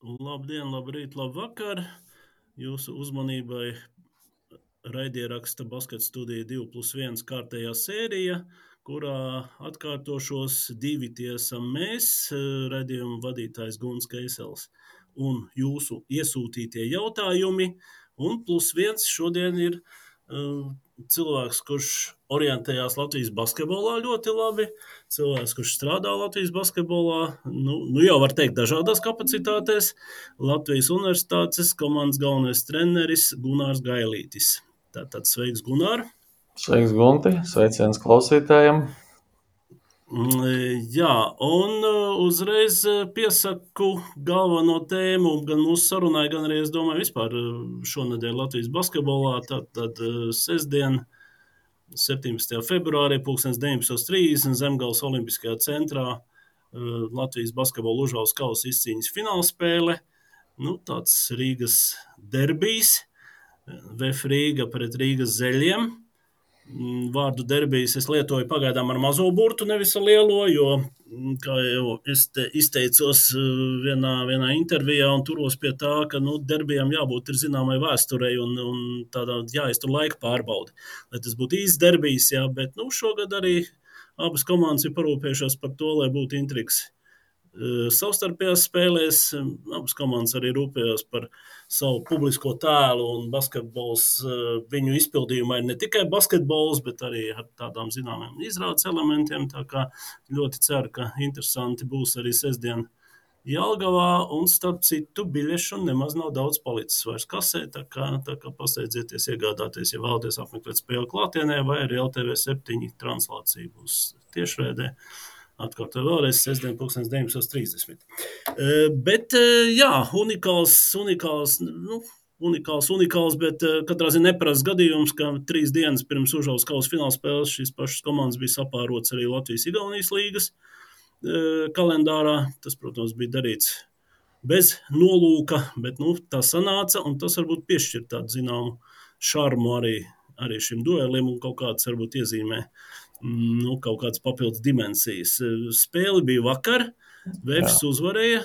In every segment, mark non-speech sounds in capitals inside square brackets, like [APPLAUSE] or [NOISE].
Labdien, labrīt, labvakar! Jūsu uzmanībai raidieraksta Baskets studija 2 plus 1 kārtējā sērija, kurā atkārtošos divi tiesam mēs, raidījuma vadītājs Guns Keisels un jūsu iesūtītie jautājumi. Un plus viens šodien ir uh, cilvēks, kurš orientējās Latvijas basketbolā ļoti labi, cilvēks, kurš strādā Latvijas basketbolā, nu, nu jau var teikt, dažādās kapacitātēs. Latvijas Universitātes komandas galvenais treneris Gunārs Gailītis. Tātad sveiks, Gunār! Sveiks, Gunti! Sveiciens klausītājiem! Mm, jā, un uh, uzreiz uh, piesaku galveno tēmu gan mūsu sarunai, gan arī, es domāju, vispār uh, šonadēļ Latvijas basketbolā. Tad, tad sestdien, 17. februārī, 19.30 Zemgales Olimpiskajā centrā Latvijas basketbola užvaldes kausa izcīņas finālspēle. Nu, tāds Rīgas derbijs, VF Rīga pret Rīgas zeļiem. Mm, vārdu derbijas es lietoju pagaidām ar mazo burtu, nevis ar lielo, jo, mm, kā jau es izteicos eh, vienā, vienā intervijā, un turos pie tā, ka nu, derbijam jābūt zināmai vēsturei un, un tādā jāiztur laika pārbaudi. Lai tas būtu īsts derbijs, jā, bet nu, šogad arī abas komandas ir parūpējušās par to, lai būtu intrigs savstarpējās spēlēs. Abas komandas arī rūpējās par savu publisko tēlu, un basketbols viņu izpildījumā ir ne tikai basketbols, bet arī ar tādām zināmām izrādes elementiem. Tā kā ļoti ceru, ka interesanti būs arī sestdien. Jālgavā, un starp citu, biļešu nemaz nav daudz palicis vairs kasē. Tā kā, tā kā pasteidzieties, iegādāties, ja vēlaties apmeklēt spēli klātienē, vai arī LTV 7 translācija būs tiešraidē. Uh, Atkārtoju vēlreiz, sestdien, 19.30. Bet, jā, unikāls, unikāls, nu, unikāls, unikāls, bet katrā ziņā neparasts gadījums, ka trīs dienas pirms kausa fināla spēles šīs pašas komandas bija sapārots arī Latvijas-Igaunijas līgas kalendārā. Tas, protams, bija darīts bez nolūka, bet nu, tā sanāca, un tas varbūt piešķir tādu zināmu šarmu arī, arī šim duelim un kaut kāds varbūt iezīmē nu, kaut kādas papildus dimensijas. Spēle bija vakar. Vēfs uzvarēja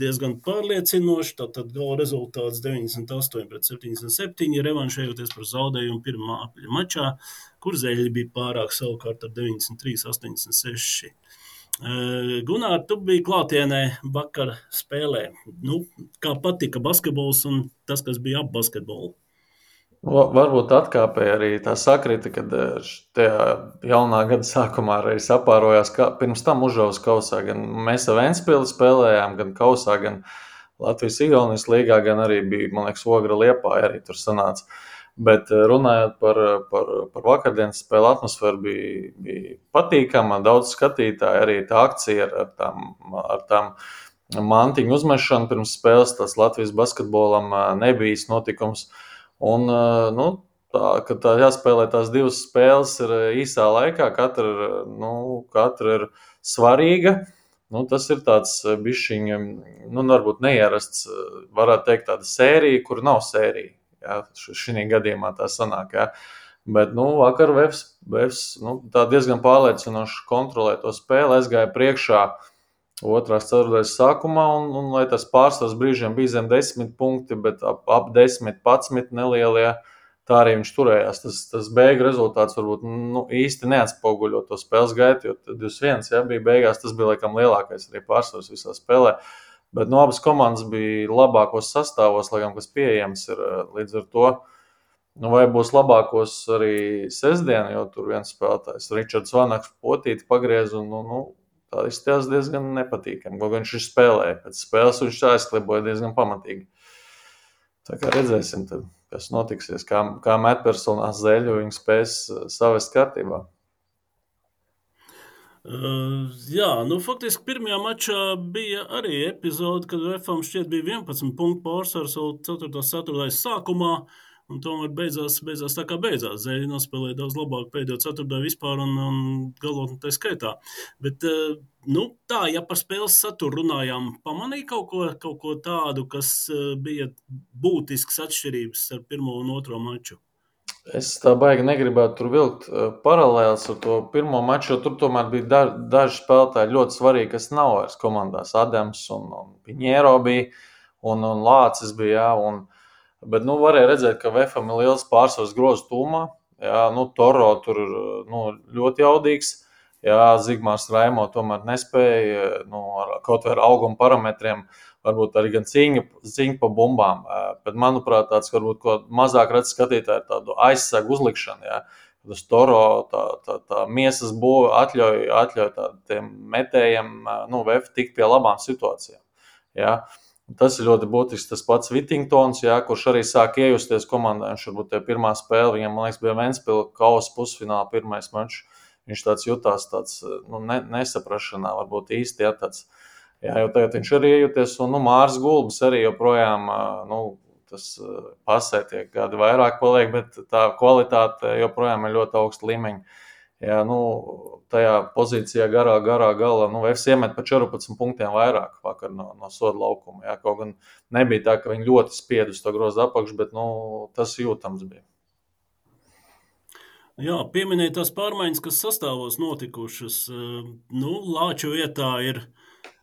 diezgan pārliecinoši. Tātad gala rezultāts 98 pret 77, revanšējoties par zaudējumu pirmā apļa mačā, kur zeļi bija pārāk savukārt ar 93, 86. Gunār, tu biji klātienē vakar spēlē. Nu, kā patika basketbols un tas, kas bija ap basketbolu? Varbūt atkāpēji arī tā sakrita, kad eh, tajā jaunā gada sākumā arī sapārojās. Pirms tam Užavas kausā gan mēs ar Ventspili spēlējām, gan kausā, gan Latvijas-Igaunijas līgā, gan arī bija, man liekas, Ogra Liepā arī tur sanāca. Bet eh, runājot par, par, par vakardienas spēli, atmosfēra bija, bija patīkama, daudz skatītāju, arī tā akcija ar, ar tām, ar tām mantiņu uzmešanu pirms spēles, tas Latvijas basketbolam eh, nebija notikums. Uh, Un, nu, tā, kad tā jāspēlē tās divas spēles ir īsā laikā, katra, nu, katra ir svarīga. Nu, tas ir tāds bišķiņš, nu, varbūt neierasts, varētu teikt, tāda sērija, kur nav sērija. Jā, šī gadījumā tā sanāk. Jā. Bet, nu, vakar Vēfs, nu, diezgan pārliecinoši kontrolē to spēli, aizgāja priekšā. Uh, otrās ceturtais sākumā, un, un lai tas pārsvars brīžiem bija zem desmit punkti, bet ap, ap desmit, patsmit nelielie. Tā arī viņš turējās. Tas, tas beigu rezultāts varbūt nu, īsti neatspoguļo to spēles gaitu, jo 21 ja, bija beigās. Tas bija laikam lielākais arī pārsvars visā spēlē. Bet no nu, abas komandas bija labākos sastāvos, laikam, kas pieejams ir līdz ar to. Nu, vai būs labākos arī sestdien, jo tur viens spēlētājs, Ričards Vanaks, potīti pagriez un nu, nu, Tā izskatās diezgan nepatīkami. Kaut gan viņš spēlēja pēc spēles, viņš aizkliboja diezgan pamatīgi. Tā kā redzēsim, tad, kas notiksies, kā, kā metpersonās zēļu viņi spēs uh, savest kārtībā. Uh, jā, nu, faktiski pirmajā mačā bija arī epizode, kad FM šķiet bija 11 punktu pārsvars, 4. ceturtais sākumā. Uh, Un tomēr beidzās, beidzās tā, kā beidzās. Zēļi nospēlēja daudz labāk pēdējo ceturto vispār un, un galotni tā skaitā. Bet, eh, nu, tā, ja par spēles saturu runājām, pamanīja kaut ko, kaut ko tādu, kas eh, bija būtisks atšķirības ar pirmo un otro maču. Es tā baigi negribētu tur vilkt eh, paralēlus ar to pirmo maču, jo tur tomēr bija da, daži spēlētāji ļoti svarīgi, kas nav vairs komandās. Adams un, un Piņēro bija. Uh, un, un Lācis bija. Jā, un, bet nu, varēja redzēt, ka Vēfam ir liels pārsvars grozu tūmā. Jā, nu, Toro tur nu, ļoti jaudīgs. Jā, Zigmārs Raimo tomēr nespēja nu, ar, kaut ar auguma parametriem, varbūt arī gan cīņa, cīņa pa bumbām. Bet, manuprāt, tāds varbūt mazāk redz skatītāji tādu aizsegu uzlikšanu. Jā. Tas toro, tā, tā, tā miesas būve atļauj, atļauj tādiem metējiem, nu, VF tikt pie labām situācijām. Jā. Tas ir ļoti būtisks. Tas pats Vittingtons, jā, kurš arī sāk iejusties komandā. Viņš varbūt tie pirmā spēle, viņam, liekas, bija Ventspils kausa pusfināla pirmais mačs viņš tāds jutās tāds, nu, ne, nesaprašanā, varbūt īsti jā, tāds. Jā, jau tagad viņš arī iejuties, un nu, Mārcis Gulbis arī joprojām, nu, tas pasē tiek gadi vairāk paliek, bet tā kvalitāte joprojām ir ļoti augsta līmeņa. Jā, nu, tajā pozīcijā garā, garā galā, nu, es iemetu pa 14 punktiem vairāk vakar no, no soda laukuma. Jā, kaut gan nebija tā, ka viņi ļoti spied uz to grozu apakšu, bet, nu, tas jūtams bija. Jā, pieminēt tās pārmaiņas, kas sastāvos notikušas. Eh, nu, Lāču vietā ir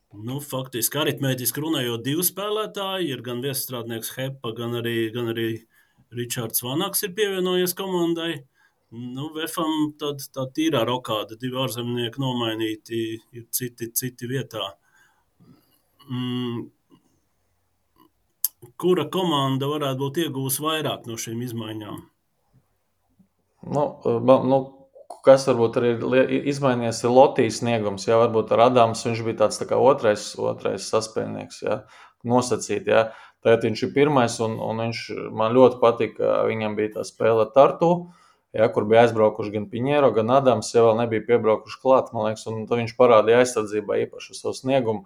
nu, faktiski aritmētiski runājot divi spēlētāji. Ir gan viestrādnieks Hepa, gan arī, gan arī Ričards Vanaks ir pievienojies komandai. Nu, Vefam tad, tā tīrā rokāda, divi ārzemnieki nomainīti, ir citi, citi vietā. Mm, kura komanda varētu būt iegūs vairāk no šīm izmaiņām? Nu, nu, kas varbūt arī ir izmainījies, ir Lotijas sniegums. Jā, varbūt ar Adamu viņš bija tāds tā otrais, otrais saspēlnieks, jā, nosacīt. Jā. Tagad viņš ir pirmais, un, un viņš man ļoti patika. Viņam bija tā spēle Tartu, jā, kur bija aizbraukuši gan Piņēro, gan Adams. Ja vēl nebija piebraukuši klāt, man liekas, un viņš parādīja aizsardzībā īpaši savu sniegumu.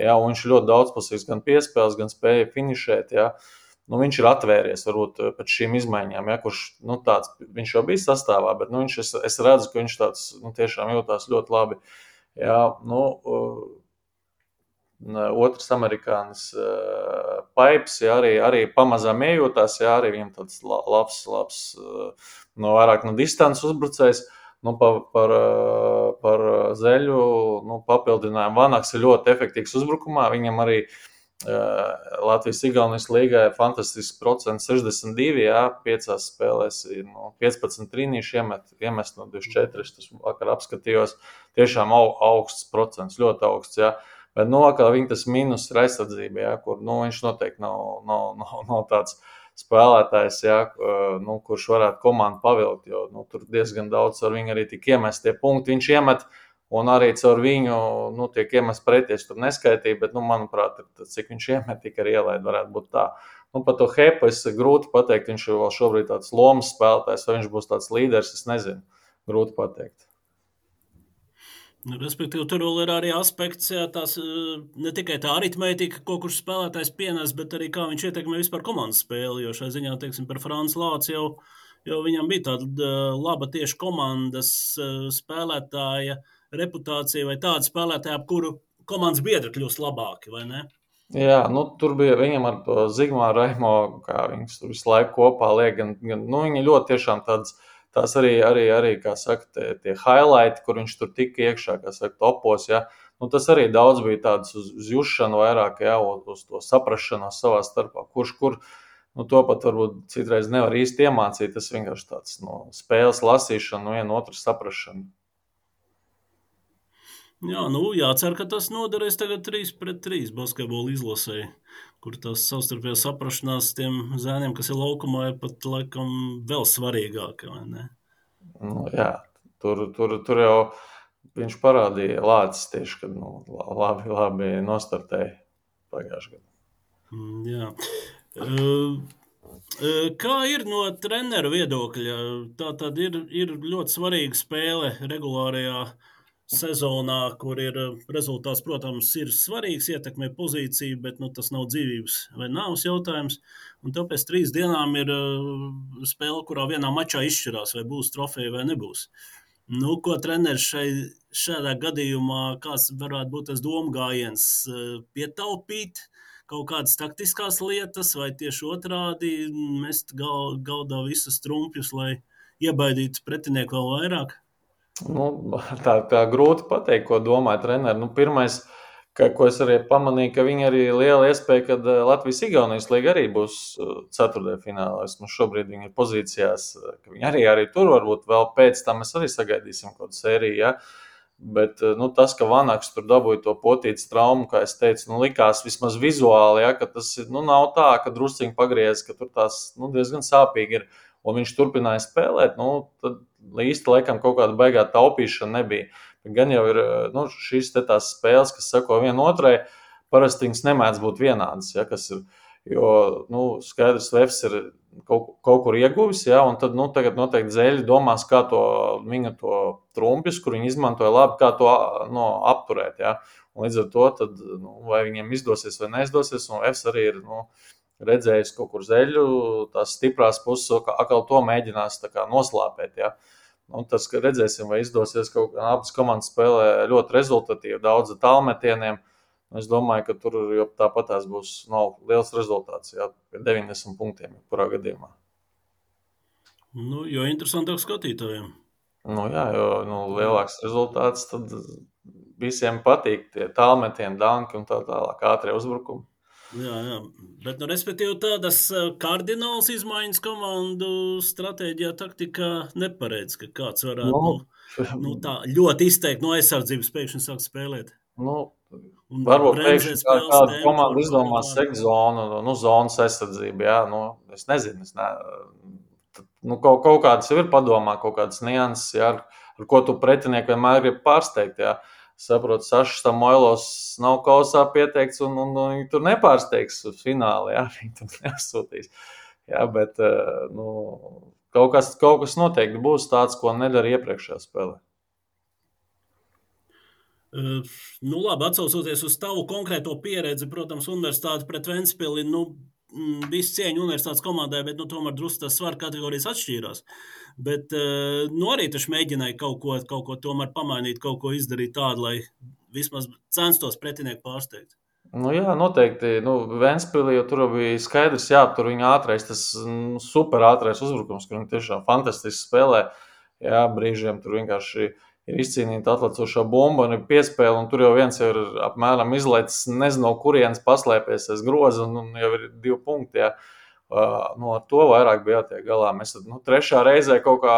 Jā, viņš ļoti daudzpusīgs, gan piespēles, gan spēja finišēt. Jā. Uh, nu, viņš ir atvēries varbūt eh, pēc šīm izmaiņām. Ja, kurš, nu, tāds, viņš jau bija sastāvā, bet nu, viņš, es, es redzu, ka viņš tāds nu, tiešām jūtas ļoti labi. Ja, nu, uh, otrs amerikānis uh, paips, ja, arī, arī pamazām iejūtās, ja arī viņam tāds labs, labs uh, no vairāk no distances uzbrucējs. Nu, par, par, par zeļu nu, papildinājumu Vanaks ir ļoti efektīvs uzbrukumā. Viņam arī uh, Latvijas-Igaunijas līgā ir fantastisks procents, 62, jā, 5 spēlēs, no 15 trīnīši iemet, iemest no 24. Tas vakar apskatījos. Tiešām au, augsts procents, ļoti augsts. Jā. Bet no nu, viņa tas mīnus ir aizsardzība, jā, kur nu, viņš noteikti nav, nav, [LAUGHS] nav, nav tāds spēlētājs, jā, nu, kurš varētu komandu pavilkt. Jo nu, tur diezgan daudz ar viņu arī tika iemestie punkti. Viņš iemet Un arī caur viņu nu, tiek iemests preties. Tur neskaitīja, bet, nu, manuprāt, cik viņš iemet, tik arī ielaid, varētu būt tā. Nu, par to hepu es grūti pateikt. Viņš ir vēl šobrīd tāds lomas spēlētājs, vai viņš būs tāds līderis. Es nezinu, grūti pateikt. Respektīvi, tur vēl ir arī aspekts, jā, tās, ne tikai tā aritmētika, ko kurš spēlētājs pienes, bet arī kā viņš ietekmē vispār komandas spēli. Jo šai ziņā, teiksim, par Franču Lācu jau, jau viņam bija tāda laba tieši komandas spēlētāja reputācija vai tāda spēlētāja, ap kuru komandas biedri kļūst labāki, vai ne? Jā, nu, tur bija viņam ar Zigmāru Raimo, kā viņas tur visu laiku kopā liek. Gan, gan, nu, viņi ļoti tiešām tāds, tās arī, arī, arī kā saka, tie, tie highlighti, kur viņš tur tika iekšā, kā saka, topos, jā. Nu, tas arī daudz bija tāds uz, uz jušanu vairāk, jā, uz, to saprašanos savā starpā. Kurš, kur, nu, to pat varbūt citreiz nevar īsti iemācīt. Tas vienkārši tāds no spēles lasīšana, no viena otru saprašana. Jā, nu, jācer, ka tas noderēs tagad 3 pret 3 basketbola izlasē, kur tas savstarpējā saprašanās tiem zēniem, kas ir laukumā, ir pat laikam vēl svarīgāk. Nu, jā, tur, tur, tur jau viņš parādīja lācis tieši, kad nu, labi, labi nostartēja pagājušajā gadā. Mm, jā. Uh, Kā ir no treneru viedokļa? Tā tad ir, ir ļoti svarīga spēle regulārajā uh, sezonā, kur ir eh, rezultāts, protams, ir svarīgs, ietekmē pozīciju, bet nu, tas nav dzīvības vai nāves jautājums. Un tāpēc trīs dienām ir uh, spēle, kurā vienā mačā izšķirās, vai būs trofeja vai nebūs. Nu, ko treneris šai, šādā gadījumā, kāds varētu būt tas domgājiens, uh, pietaupīt kaut kādas taktiskās lietas, vai tieši otrādi mest gal, galdā visus trumpjus, lai iebaidītu pretinieku vēl vairāk? Nu, [LAUGHS] tā, tā grūti pateikt, ko domā treneris. Nu, pirmais, Ka, ko es arī pamanīju, ka viņi arī liela iespēja, ka Latvijas-Igaunijas līga arī būs ceturtajā finālā. Mums šobrīd viņi ir pozīcijās, ka viņi arī, arī tur varbūt vēl pēc tam mēs arī sagaidīsim kaut kādu sēriju. Ja? Bet nu, tas, ka Vanaks tur dabūja to potītas traumu, kā es teicu, nu, likās vismaz vizuāli, ja, ka tas nu, nav tā, ka drusciņi pagriezis, ka tur tās nu, diezgan sāpīgi ir un viņš turpināja spēlēt, nu, tad īsti laikam kaut kāda baigā taupīšana nebija. Gan jau ir nu, šīs spēles, kas sako vienotrai, parasti viņas nemēdz būt vienādas. Ja, ir, jo nu, skaidrs, ka Vēfs ir kaut, kaut kur ieguvis, ja, un tad nu, tagad noteikti zēļi domās, kā to viņa to trumpis, kur viņi izmantoja labi, kā to no, apturēt. Ja. Un līdz ar to, tad, nu, vai viņiem izdosies vai neizdosies, un Vēfs arī ir. Nu, redzējis kaut kur zeļu, tās stiprās puses, atkal to mēģinās noslāpēt. Ja? Nu, tas, ka redzēsim, vai izdosies kā abas komandas spēlē ļoti rezultatīvi, daudz tālmetieniem. Nu, es domāju, ka tur tāpat tās būs nav liels rezultāts, ja 90 punktiem kurā gadījumā. Nu, jo interesantāk skatītājiem. Nu, jā, jo nu, lielāks rezultāts tad visiem patīk tie tālmetieni, danki un tā tālāk, ātrie uzbrukumi. Jā, jā. Bet, nu, respektīvi, tādas eh, kardinālas izmaiņas komandu stratēģijā, taktikā neparedz, ka kāds varētu nu, nu, nu, tā ļoti izteikti no aizsardzības pēkšņi sākt spēlēt. Nu, Un varbūt pēkšņi kā, kāda komanda izdomās sekt zonu, nu, zonas aizsardzību. Jā, nu, es nezinu, es ne, nu, kaut, kaut kādas jau ir padomā, kaut kādas nianses, jā, ar, ar ko tu pretinieku vienmēr gribi pārsteigt. Jā saprotu, Sašs Samoilovs nav kausā pieteikts, un, un, un viņi tur nepārsteigs uz finālu. Jā, [LAUGHS] viņi tur nesūtīs. Jā, bet eh, nu, kaut, kas, kaut kas noteikti būs tāds, ko nedara iepriekšējā spēlē. Uh, nu, labi, atcaucoties uz tavu konkrēto pieredzi, protams, universitāte pret Ventspili, nu, mm, visu cieņu universitātes komandai, bet nu, tomēr drusku tas svaru kategorijas atšķīrās. Uh, Bet eh, nu, arī tas mēģināja kaut ko, kaut ko tomēr pamainīt, kaut ko izdarīt tādu, lai vismaz censtos pretinieku pārsteigt. Nu, jā, noteikti. Nu, Vēnspīlī jau tur bija skaidrs, jā, tur viņa ātrais, tas nu, super ātrais uzbrukums, kur viņa tiešām fantastiski spēlē. Jā, brīžiem tur vienkārši ir izcīnīta atlacošā bumba un ir piespēle, un tur jau viens ir apmēram izlaicis, nezinu, no kurienes paslēpies aiz groza, un, un jau ir divi punkti. Jā. Nu, ar to vairāk bija jātiek galā. Mēs nu, trešā reizē kaut kā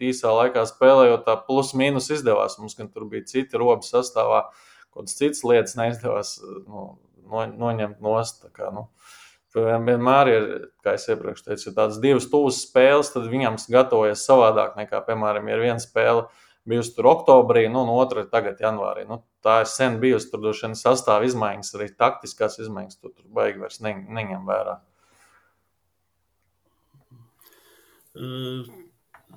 īsā laikā spēlējot, tā plus-mínus izdevās. Mums gan tur bija citi robi sastāvā, kaut kādas citas lietas neizdevās nu, no, noņemt nost. Kā, nu, vienmēr ir, kā jau iepriekš teicu, tādas divas tuvas spēles, tad viņam gatavojas savādāk nekā, piemēram, ir viena spēle bijusi tur oktobrī, nu, un otra ir tagad janvārī. Nu, tā ir sen bijusi tur droši vien sastāvā izmaiņas, arī taktiskās izmaiņas, tur, tur baigi vairs ne, neņem vērā. Uh,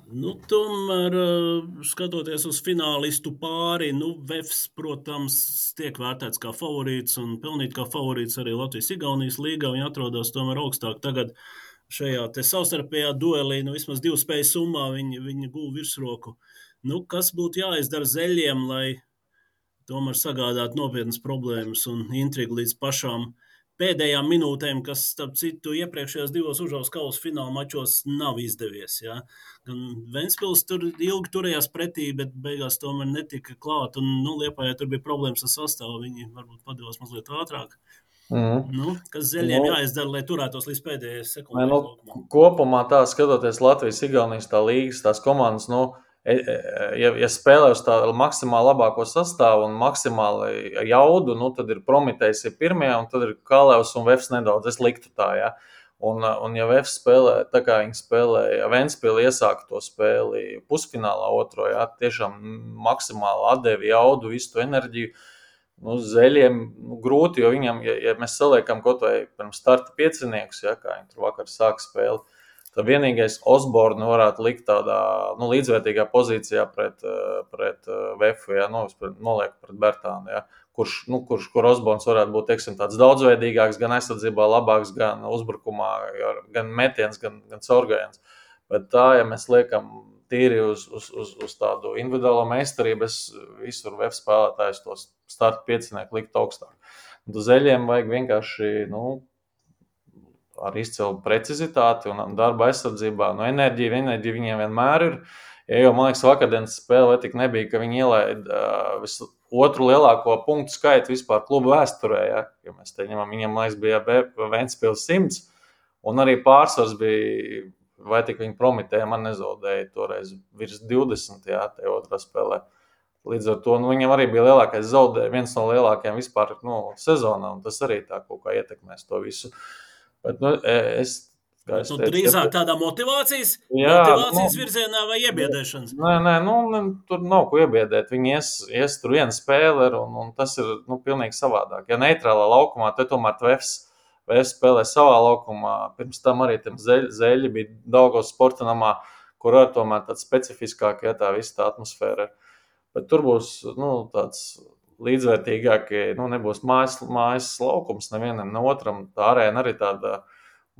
nu, tomēr, uh, skatoties uz finālistu pāri, nu, Vēfs, protams, tiek vērtēts kā favorīts un pelnīt kā favorīts arī Latvijas-Igaunijas līgā. Viņi atrodas tomēr augstāk tagad šajā savstarpējā duelī, nu, vismaz divu spēju summā viņi, viņi guva virsroku. Nu, kas būtu jāizdara zeļiem, lai tomēr sagādātu nopietnas problēmas un intrigu līdz pašām pēdējām minūtēm, kas, starp citu, iepriekšējos divos užaugas kausa fināla mačos nav izdevies. Ja? Gan Ventspils tur ilgi turējās pretī, bet beigās tomēr netika klāt. Un, nu, Liepājā tur bija problēmas ar sastāvu. Viņi varbūt padevās mazliet ātrāk. Mm. Nu, kas zaļiem nu, jāizdara, lai turētos līdz pēdējai sekundei? Nu, kopumā tā skatoties Latvijas, Igaunijas tā līgas, tās komandas, nu, ja, ja spēlē uz tādu maksimāli labāko sastāvu un maksimāli jaudu, nu, tad ir Prometējs ir pirmie, un tad ir Kalevs un Vēfs nedaudz. Es liktu tā, ja. Un, un ja Vēfs spēlē tā, kā viņi spēlēja, ja Ventspīlī iesāka to spēli pusfinālā otro, ja, tiešām maksimāli atdevi jaudu, visu enerģiju, nu, zeļiem nu, grūti, jo viņam, ja, ja mēs saliekam kaut vai pirms starta pieciniekus, ja, kā viņi tur vakar sāka spēli, Tad vienīgais Osborne varētu likt tādā nu, līdzvērtīgā pozīcijā pret, eh, pret eh, Vēfu, ja nu, noliek pret Bertānu. Ja, kurš, nu, kurš, kur Osborns varētu būt teiksim, tāds daudzveidīgāks, gan aizsardzībā, labāks, gan uzbrukumā, gan metiens, gan, gan caurgājiens. Bet tā, ja mēs liekam tīri uz, uz, uz, uz tādu individuālo meistarību, es visur web spēlētājus tos starta piecinieku likt augstāk. Un zeļiem vajag vienkārši nu, ar izcilu precizitāti un darba aizsardzībā. No enerģija, enerģija viņiem vienmēr ir. Ja jau man liekas, vakardienas spēle tik nebija, ka viņi ielaida uh, otru lielāko punktu skaitu vispār klubu vēsturē. Ja, ja mēs te ņemam, viņam laiks bija Vēnspils 100, un arī pārsvars bija, vai tik viņi promitēja, man nezaudēja toreiz virs 20. Jā, tajā otrā spēlē. Līdz ar to nu, viņam arī bija lielākais zaudējums, viens no lielākajiem vispār nu, sezonā, un tas arī tā kaut kā ietekmēs to visu. Bet, nu, e, es Nu, teicu, drīzāk ka... tādā motivācijas, jā, motivācijas nu, virzienā vai iebiedēšanas. Nē, nē nu, tur nav ko iebiedēt. Viņi ies, ies tur viena spēle, un, un tas ir nu, pilnīgi savādāk. Ja neitrālā laukumā, tad tomēr Tvefs, Tvefs spēlē savā laukumā. Pirms tam arī zeļi, zeļi bija Daugos sporta namā, kur ar tomēr tāds specifiskāk, ja tā visa tā atmosfēra. Bet tur būs nu, tāds līdzvērtīgāk, nu, nebūs mājas, mājas laukums nevienam, ne otram. Tā arēna arī tāda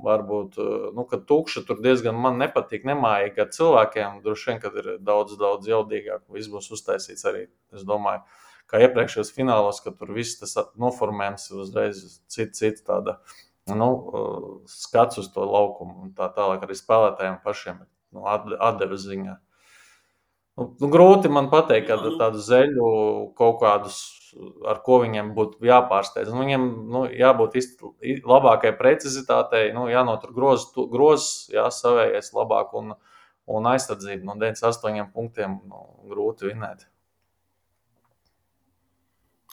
varbūt, nu, kad tukša tur diezgan man nepatīk, nemājīgi ar cilvēkiem. Droši vien, kad ir daudz, daudz jaudīgāk, viss būs uztaisīts arī, es domāju, kā iepriekšējos finālos, kad tur viss tas noformējums ir uzreiz cits, cits tāda, nu, skats uz to laukumu un tā tālāk arī spēlētājiem pašiem, nu, atdeves ziņā. Nu, nu, grūti man pateikt, ka nu tādu zeļu kaut kādus ar ko viņiem būtu jāpārsteidz. Nu, viņiem nu, jābūt labākai precizitātei, nu, jānotur grozs, groz, jā, savējais labāk un, un aizsardzība no 98 punktiem nu, grūti vinēt.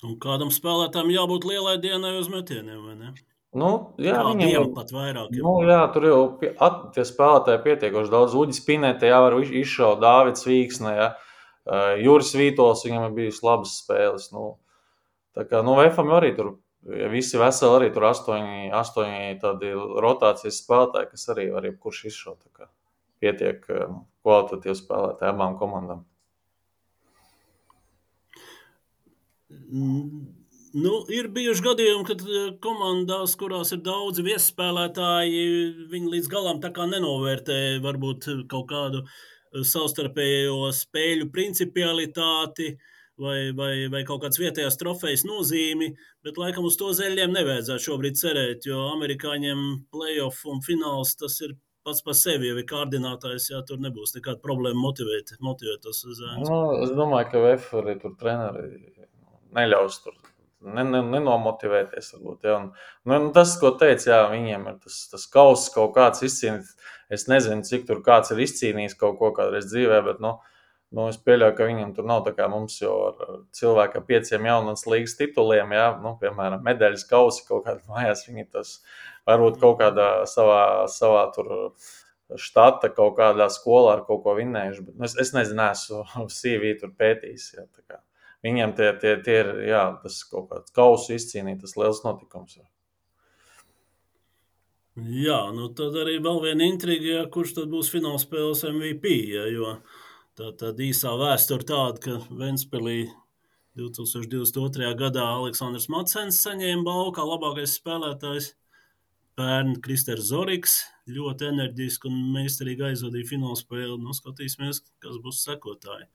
Un kādam spēlētājam jābūt lielai dienai uz metieniem, vai ne? Nu, jā, viņam jau pat vairāk. Jau. Nu, jā, tur jau at, tie spēlētāji pietiekoši daudz. Uģis Pinēte, jā, var izšaut Dāvids Vīksne, jā. Juris Vītols, viņam ir bijusi labas spēles. Nu, Tā kā nu, VFM arī tur ja visi veseli, arī tur astoņi, astoņi tādi rotācijas spēlētāji, kas arī var jebkurš izšaut. Pietiek nu, kvalitatīvi spēlētāji abām komandām. Mm, nu, ir bijuši gadījumi, kad eh, komandās, kurās ir daudzi viesspēlētāji, viņi līdz galam nenovērtē varbūt kaut kādu eh, savstarpējo spēļu principialitāti. Vai, vai, vai kaut kādas vietējās trofejas nozīmi, bet laikam uz to zeļiem nevajadzētu šobrīd cerēt, jo amerikāņiem playoff un fināls tas ir pats par sevi jau ir kārdinātājs, ja tur nebūs nekāda problēma motivēt, motivēt tos zēnus. Nu, es domāju, ka VF arī tur treneri neļaus tur ne, ne, nenomotivēties. Varbūt, ja. un, nu, tas, ko teica, jā, viņiem ir tas, tas kauss kaut kāds izcīnīts. Es nezinu, cik tur kāds ir izcīnījis kaut ko kādreiz dzīvē, bet nu, Nu, es pieļauju, ka viņam tur nav tā kā mums jau ar cilvēku ar pieciem jaunas līgas tituliem, ja, nu, piemēram, medaļas kausi kaut kādā mājās. Viņi tas varbūt kaut kādā savā, savā tur štata kaut kādā skolā ar kaut ko vinnējuši. Bet, nu, es, es nezinu, esmu [LAUGHS] CV tur pētījis. Ja, Viņiem tie, tie, tie ir jā, tas kaut kāds kausu izcīnīt, tas liels notikums. Jā, nu tad arī vēl viena intriga, ja, kurš tad būs finālspēles MVP. Ja, jo Tā tad īsā vēsture tāda, ka Ventspēlī 2022. gadā Aleksandrs Matsens saņēma balvu kā labākais spēlētājs. Pērn Kristers Zorigs ļoti enerģiski un meistarīgi aizvadīja finālspēli. Nu, skatīsimies, kas būs sekotāji.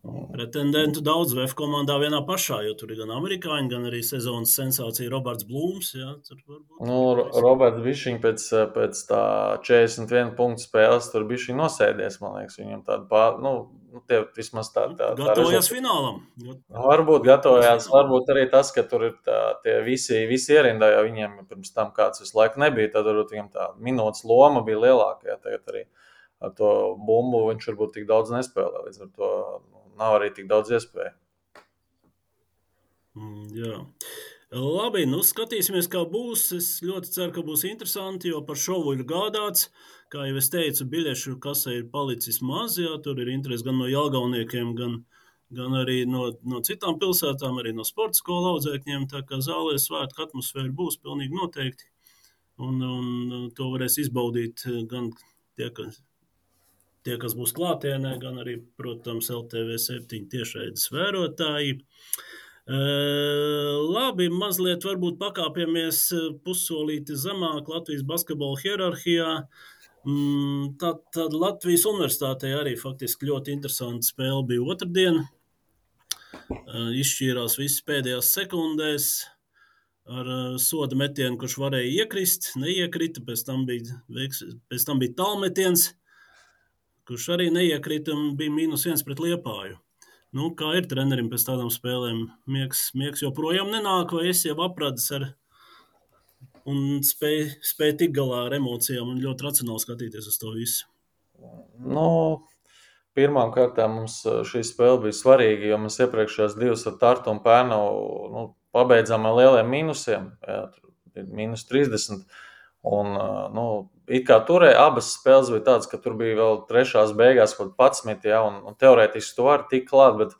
Pretendentu daudz VF komandā vienā pašā, jo tur ir gan amerikāņi, gan arī sezonas sensācija Roberts Blūms. Jā, nu, Roberts Bišķiņš pēc, pēc tā 41 punktu spēles tur bija nosēdies, man liekas, viņam tāda pār, nu, nu tie vismaz tā. tā, tā gatavojās finālam. Varbūt gatavojās, varbūt arī tas, ka tur ir tā, tie visi, visi ierindā, jo viņiem pirms tam kāds visu laiku nebija, tad varbūt viņam tā minūtes loma bija lielāka, jā, tagad arī ar to bumbu viņš varbūt tik daudz nespēlē, līdz ar to nav arī tik daudz iespēju. Mm, jā. Labi, nu skatīsimies, kā būs. Es ļoti ceru, ka būs interesanti, jo par šovu ir gādāts. Kā jau es teicu, biļešu kasē ir palicis maz, jā, tur ir interesi gan no jaungauniekiem, gan, gan arī no, no citām pilsētām, arī no sporta skolu audzēkņiem. Tā kā zālē svētku atmosfēra būs pilnīgi noteikti. Un, un to varēs izbaudīt gan tie, kas tie, kas būs klātienē, gan arī, protams, LTV 7 tiešraides vērotāji. Labi, mazliet varbūt pakāpjamies pussolīti zemāk Latvijas basketbola hierarhijā. Mm, tad, tad Latvijas universitātē arī faktiski ļoti interesanta spēle bija otrdien. Izšķīrās visas pēdējās sekundēs ar soda metienu, kurš varēja iekrist, neiekrita, pēc tam bija, pēc tam bija tālmetiens kurš arī neiekrita un bija mīnus viens pret liepāju. Nu, kā ir trenerim pēc tādām spēlēm? Miegs, miegs joprojām nenāk, vai es jau apradis ar un spēju spēj tikt galā ar emocijām un ļoti racionāli skatīties uz to visu. Nu, Pirmām kārtām mums šī spēle bija svarīga, jo mēs iepriekšējās divas ar Tartu un Pērnu nu, pabeidzām ar lieliem mīnusiem. Jā, mīnus 30. Un, nu, it kā turēja abas spēles, bija tādas, ka tur bija vēl trešās beigās kaut kāds 11, ja, un, un teorētiski tu vari tikt klāt, bet,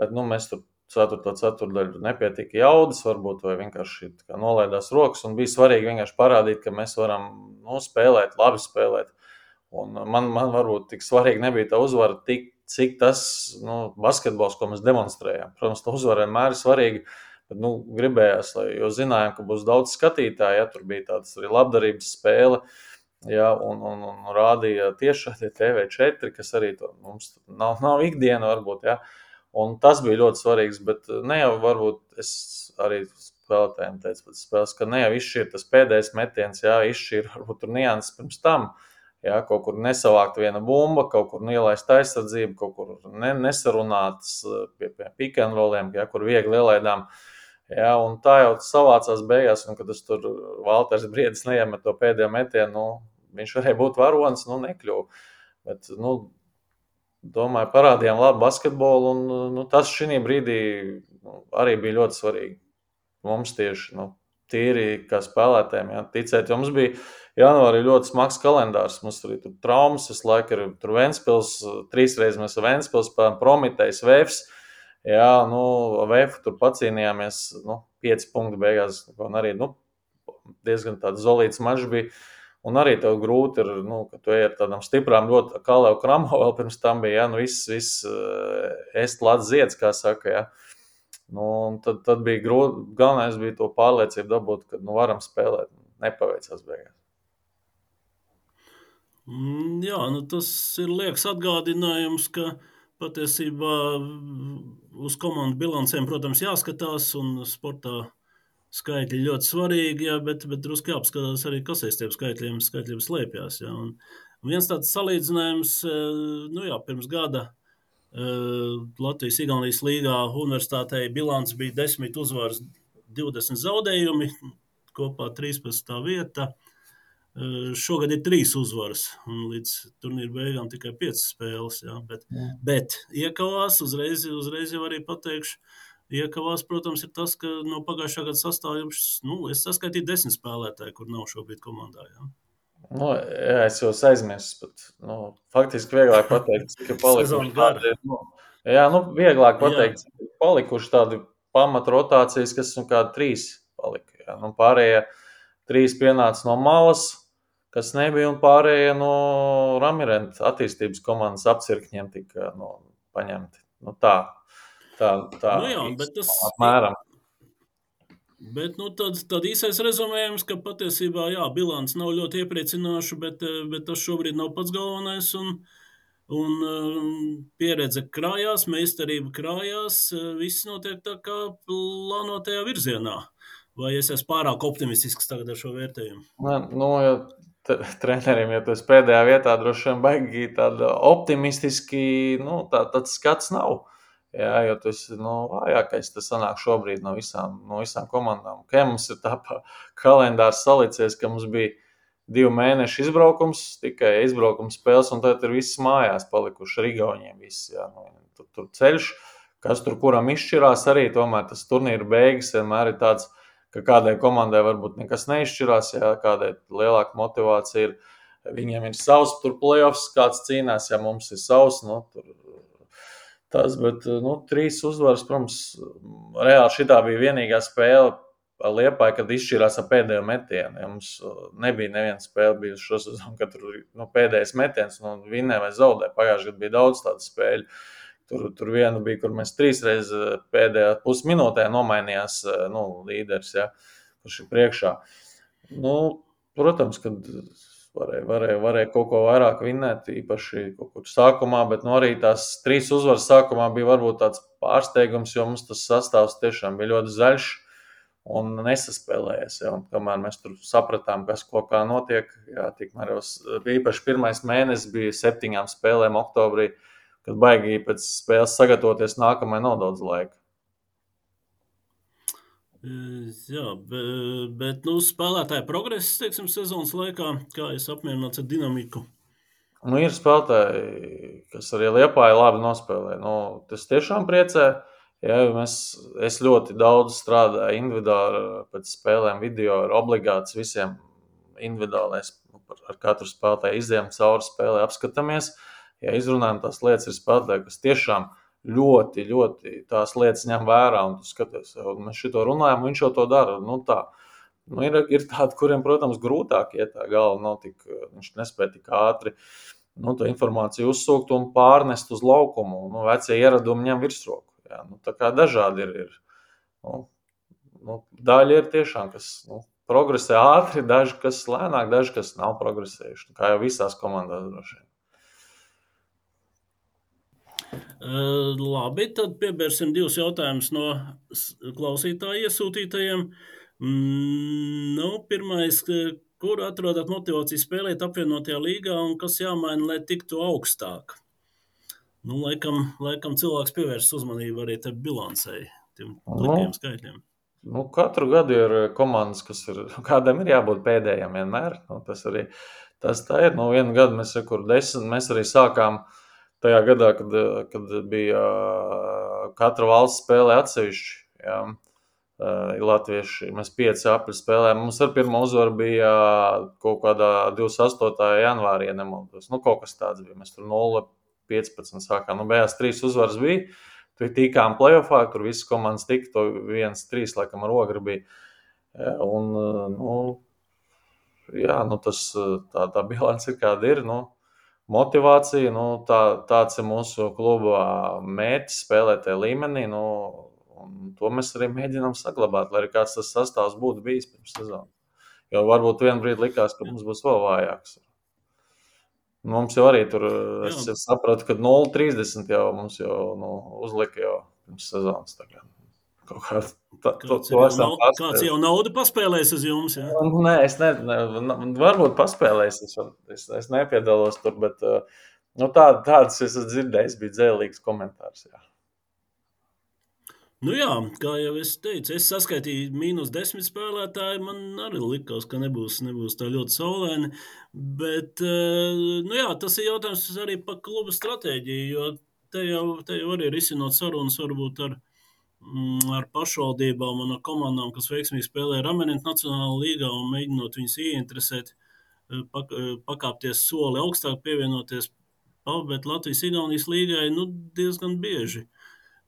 bet nu, mēs tur 4. ceturdaļu nepietika jaudas, varbūt, vai vienkārši nolaidās rokas, un bija svarīgi vienkārši parādīt, ka mēs varam nu, spēlēt, labi spēlēt. Un man, man varbūt tik svarīgi nebija tā uzvara, tik, cik tas nu, basketbols, ko mēs demonstrējām. Protams, tā uzvara vienmēr ir svarīga. Bet, nu, gribējās, lai, jo zinājām, ka būs daudz skatītāju. Ja, tur bija tāds arī labdarības spēle. Ja, un, un, un rādīja tieši TV4, kas arī to, mums nav, nav ikdiena, varbūt. Ja. Un tas bija ļoti svarīgs. Bet ne jau varbūt es arī spēlētājiem teicu pēc spēles, ka ne jau izšķir tas pēdējais metiens, jā, izšķir varbūt tur nianses pirms tam. Ja, kaut kur nesavākt viena bumba, kaut kur ielaist aizsardzību, kaut kur ne, nesarunātas pie, pie pikantroliem, kur viegli ielaidām. Ja, un tā jau savācās beigās, un kad es tur Valters Briedis neiemet to pēdējo metienu, nu, viņš varēja būt varonis, nu, nekļuva. Bet, nu, domāju, parādījām labu basketbolu, un nu, tas šī brīdī nu, arī bija ļoti svarīgi. Mums tieši nu, tīri kā spēlētājiem, ja, ticēt, jo mums bija janvārī ļoti smags kalendārs. Mums tur traumas, visu laiku ir tur Ventspils, trīs reizes mēs ar Ventspils spēlējam Prometējs, Vēfs. Jā, nu, VF tur pacīnījāmies, nu, 5 punktu beigās, un arī nu, diezgan tāds zolīts mačs bija. Un arī tev grūti ir, nu, ka tu ej ar tādām stiprām, ļoti kā Leo Kramo vēl pirms tam bija, ja, nu, viss, viss est eh, lats zieds, kā saka, ja. Nu, tad, tad bija grūti, galvenais bija to pārliecību dabūt, ka, nu, varam spēlēt, nepaveicās beigās. Mm, jā, nu tas ir liekas atgādinājums, ka patiesībā uz komandu bilancēm, protams, jāskatās, un sportā skaitļi ļoti svarīgi, jā, bet, bet drusku jāapskatās arī, kas aiz tiem skaitļiem, skaitļiem slēpjas. Un viens tāds salīdzinājums, nu jā, pirms gada Latvijas-Igaunijas līgā universitātei bilants bija 10 uzvaras, 20 zaudējumi, kopā 13. vieta. Šogad ir trīs uzvaras, un līdz turnīra beigām tikai piecas spēles. Jā, bet, jā. bet iekavās, uzreiz, uzreiz jau arī pateikšu, iekavās, protams, ir tas, ka no pagājušā gada sastāvdaļas nu, es saskaitīju desmit spēlētāju, kur nav šobrīd komandā. Jā. Nu, jā, es jau aizmirsu, bet nu, faktiski vieglāk pateikt, cik ir [LAUGHS] palikuši tādi. Nu, jā, nu, vieglāk pateikt, cik ir palikuši tādi pamatrotācijas, kas nu kādi trīs palika. Jā. Nu, pārējie trīs pienāca no malas kas nebija, un pārējie no Ramirenta attīstības komandas apcirkņiem tika no, paņemti. Nu, tā, tā, tā nu jā, bet tas apmēram. Bet nu, tāds tad īsais rezumējums, ka patiesībā jā, bilants nav ļoti iepriecinoša, bet, bet tas šobrīd nav pats galvenais. Un, un um, pieredze krājās, meistarība krājās, viss notiek tā kā plānotajā virzienā. Vai es esmu pārāk optimistisks tagad ar šo vērtējumu? Nē, nu, ja treneriem, ja tas pēdējā vietā droši vien baigi tāda optimistiski, nu, tā, tāds skats nav. Jā, jo tas ir nu, vājākais, tas sanāk šobrīd no visām, no visām komandām. Kā mums ir tā kalendārs salicies, ka mums bija divu mēnešu izbraukums, tikai izbraukums spēles, un tad ir viss mājās palikuši ar Igauniem. Viss, jā, nu, tur, tur ceļš, kas tur kuram izšķirās, arī tomēr tas turnīra beigas vienmēr ir tāds – ka kādai komandai varbūt nekas neizšķirās, ja kādai lielāka motivācija ir. Viņiem ir savs playoffs, kāds cīnās, ja mums ir savs. Nu, tur, tas, bet nu, trīs uzvaras, protams, reāli šī bija vienīgā spēle. Liepā, kad izšķirās ar pēdējo metienu. Ja mums nebija neviena spēle bijusi šo sezonu, kad tur nu, pēdējais metiens, nu, vinnē vai zaudē. Pagājušajā gadā bija daudz tādu spēļu. Tur, tur viena bija, kur mēs trīs reizes eh, pēdējā pusminūtē nomainījās eh, nu, līderis, ja, kurš ir priekšā. Nu, protams, ka varēja, varēja, varēja kaut ko vairāk vinnēt, īpaši kaut kur sākumā, bet nu, arī tās trīs uzvaras sākumā bija varbūt tāds pārsteigums, jo mums tas sastāvs tiešām bija ļoti zaļš un nesaspēlējies. Ja, un kamēr mēs tur sapratām, kas ko kā notiek, jā, tikmēr jau īpaši pirmais mēnesis bija septiņām spēlēm oktobrī. kad baigi pēc spēles sagatavoties nākamajai nav daudz laika. Jā, bet, bet nu, spēlētāja progress, teiksim, sezonas laikā, kā es apmierināts ar dinamiku. Nu, ir spēlētāji, kas arī Liepāja labi nospēlē. Nu, tas tiešām priecē. Ja, mēs, es ļoti daudz strādāju individuāli pēc spēlēm, video ir obligāts visiem individuālais. Ar katru spēlētāju izējām cauri spēlē, apskatāmies. Ja izrunājam tās lietas, ir spēlētāji, kas tiešām ir ļoti, ļoti tās lietas ņem vērā. Un tu skaties, un mēs šito runājam, viņš jau to dara. Nu, tā. Nu, ir, ir tādi, kuriem, protams, grūtāk iet tā galva, nav tik, viņš nespēja tik ātri nu, to informāciju uzsūkt un pārnest uz laukumu. Nu, vecie ieradumi ņem virsroku. Jā, nu, tā kā dažādi ir. ir nu, nu, daļa ir tiešām, kas nu, progresē ātri, daži, kas lēnāk, daži, kas nav progresējuši. Kā jau visās komandās droši vien. Labi, tad piebērsim divus jautājumus no klausītāju iesūtītajiem. Mm, nu, pirmais, kur atrodat motivāciju spēlēt apvienotajā līgā un kas jāmaina, lai tiktu augstāk? Nu, laikam, laikam cilvēks pievērš uzmanību arī tam bilancei, tiem plikiem nu, skaitļiem. Nu, katru gadu ir komandas, kas ir, [LAUGHS] kādam ir jābūt pēdējiem vienmēr. Nu, tas arī tas tā ir. Nu, vienu gadu mēs, kur desmit, mēs arī sākām uh, tajā gadā, kad, kad bija katra valsts spēlē atsevišķi. Jā. Latvieši mēs pieci apli spēlējām. Mums ar pirmo uzvaru bija kaut kādā 28. janvārī, ja nemaldos. Nu, kaut kas tāds bija. Mēs tur 0-15 sākām. Nu, beigās trīs uzvaras bija. Tur tikām playoffā, tur visas komandas tika. To viens, trīs, laikam, ar ogri bija. Un, nu, jā, nu tas, tā, tā [LAUGHS] bilance ir kāda ir. Nu, motivācija. Nu, tā, tāds ir mūsu kluba mērķis, spēlēt tajā līmenī. Nu, to mēs arī mēģinām saglabāt, lai arī kāds tas sastāvs būtu bijis pirms sezonas. Jo varbūt vienā brīdī likās, ka mums būs vēl vājāks. Mums jau arī tur, es Jā. sapratu, ka 0,30 jau mums jau nu, uzlika jau pirms sezonas. Tagad. Kaut kā tā, kāds, to, to jau nav, kāds jau naudu paspēlēs uz jums? Ja? Nu, nē, es ne, ne, varbūt paspēlēs, es, es, es nepiedalos tur, bet nu, tā, tādas es esmu dzirdējis, bija dzēlīgs komentārs. Jā. Nu jā, kā jau es teicu, es saskaitīju mīnus desmit spēlētāju. Man arī likās, ka nebūs, nebūs tā ļoti saulaini. Bet nu jā, tas ir jautājums arī par kluba stratēģiju, jo te jau, te jau arī ir izsinot sarunas varbūt ar viņu ar pašvaldībām un ar komandām, kas veiksmīgi spēlē Ramentu Nacionālajā līgā un mēģinot viņus ieinteresēt, eh, eh, pakāpties soli augstāk, pievienoties bet Latvijas-Igaunijas līgai nu, diezgan bieži.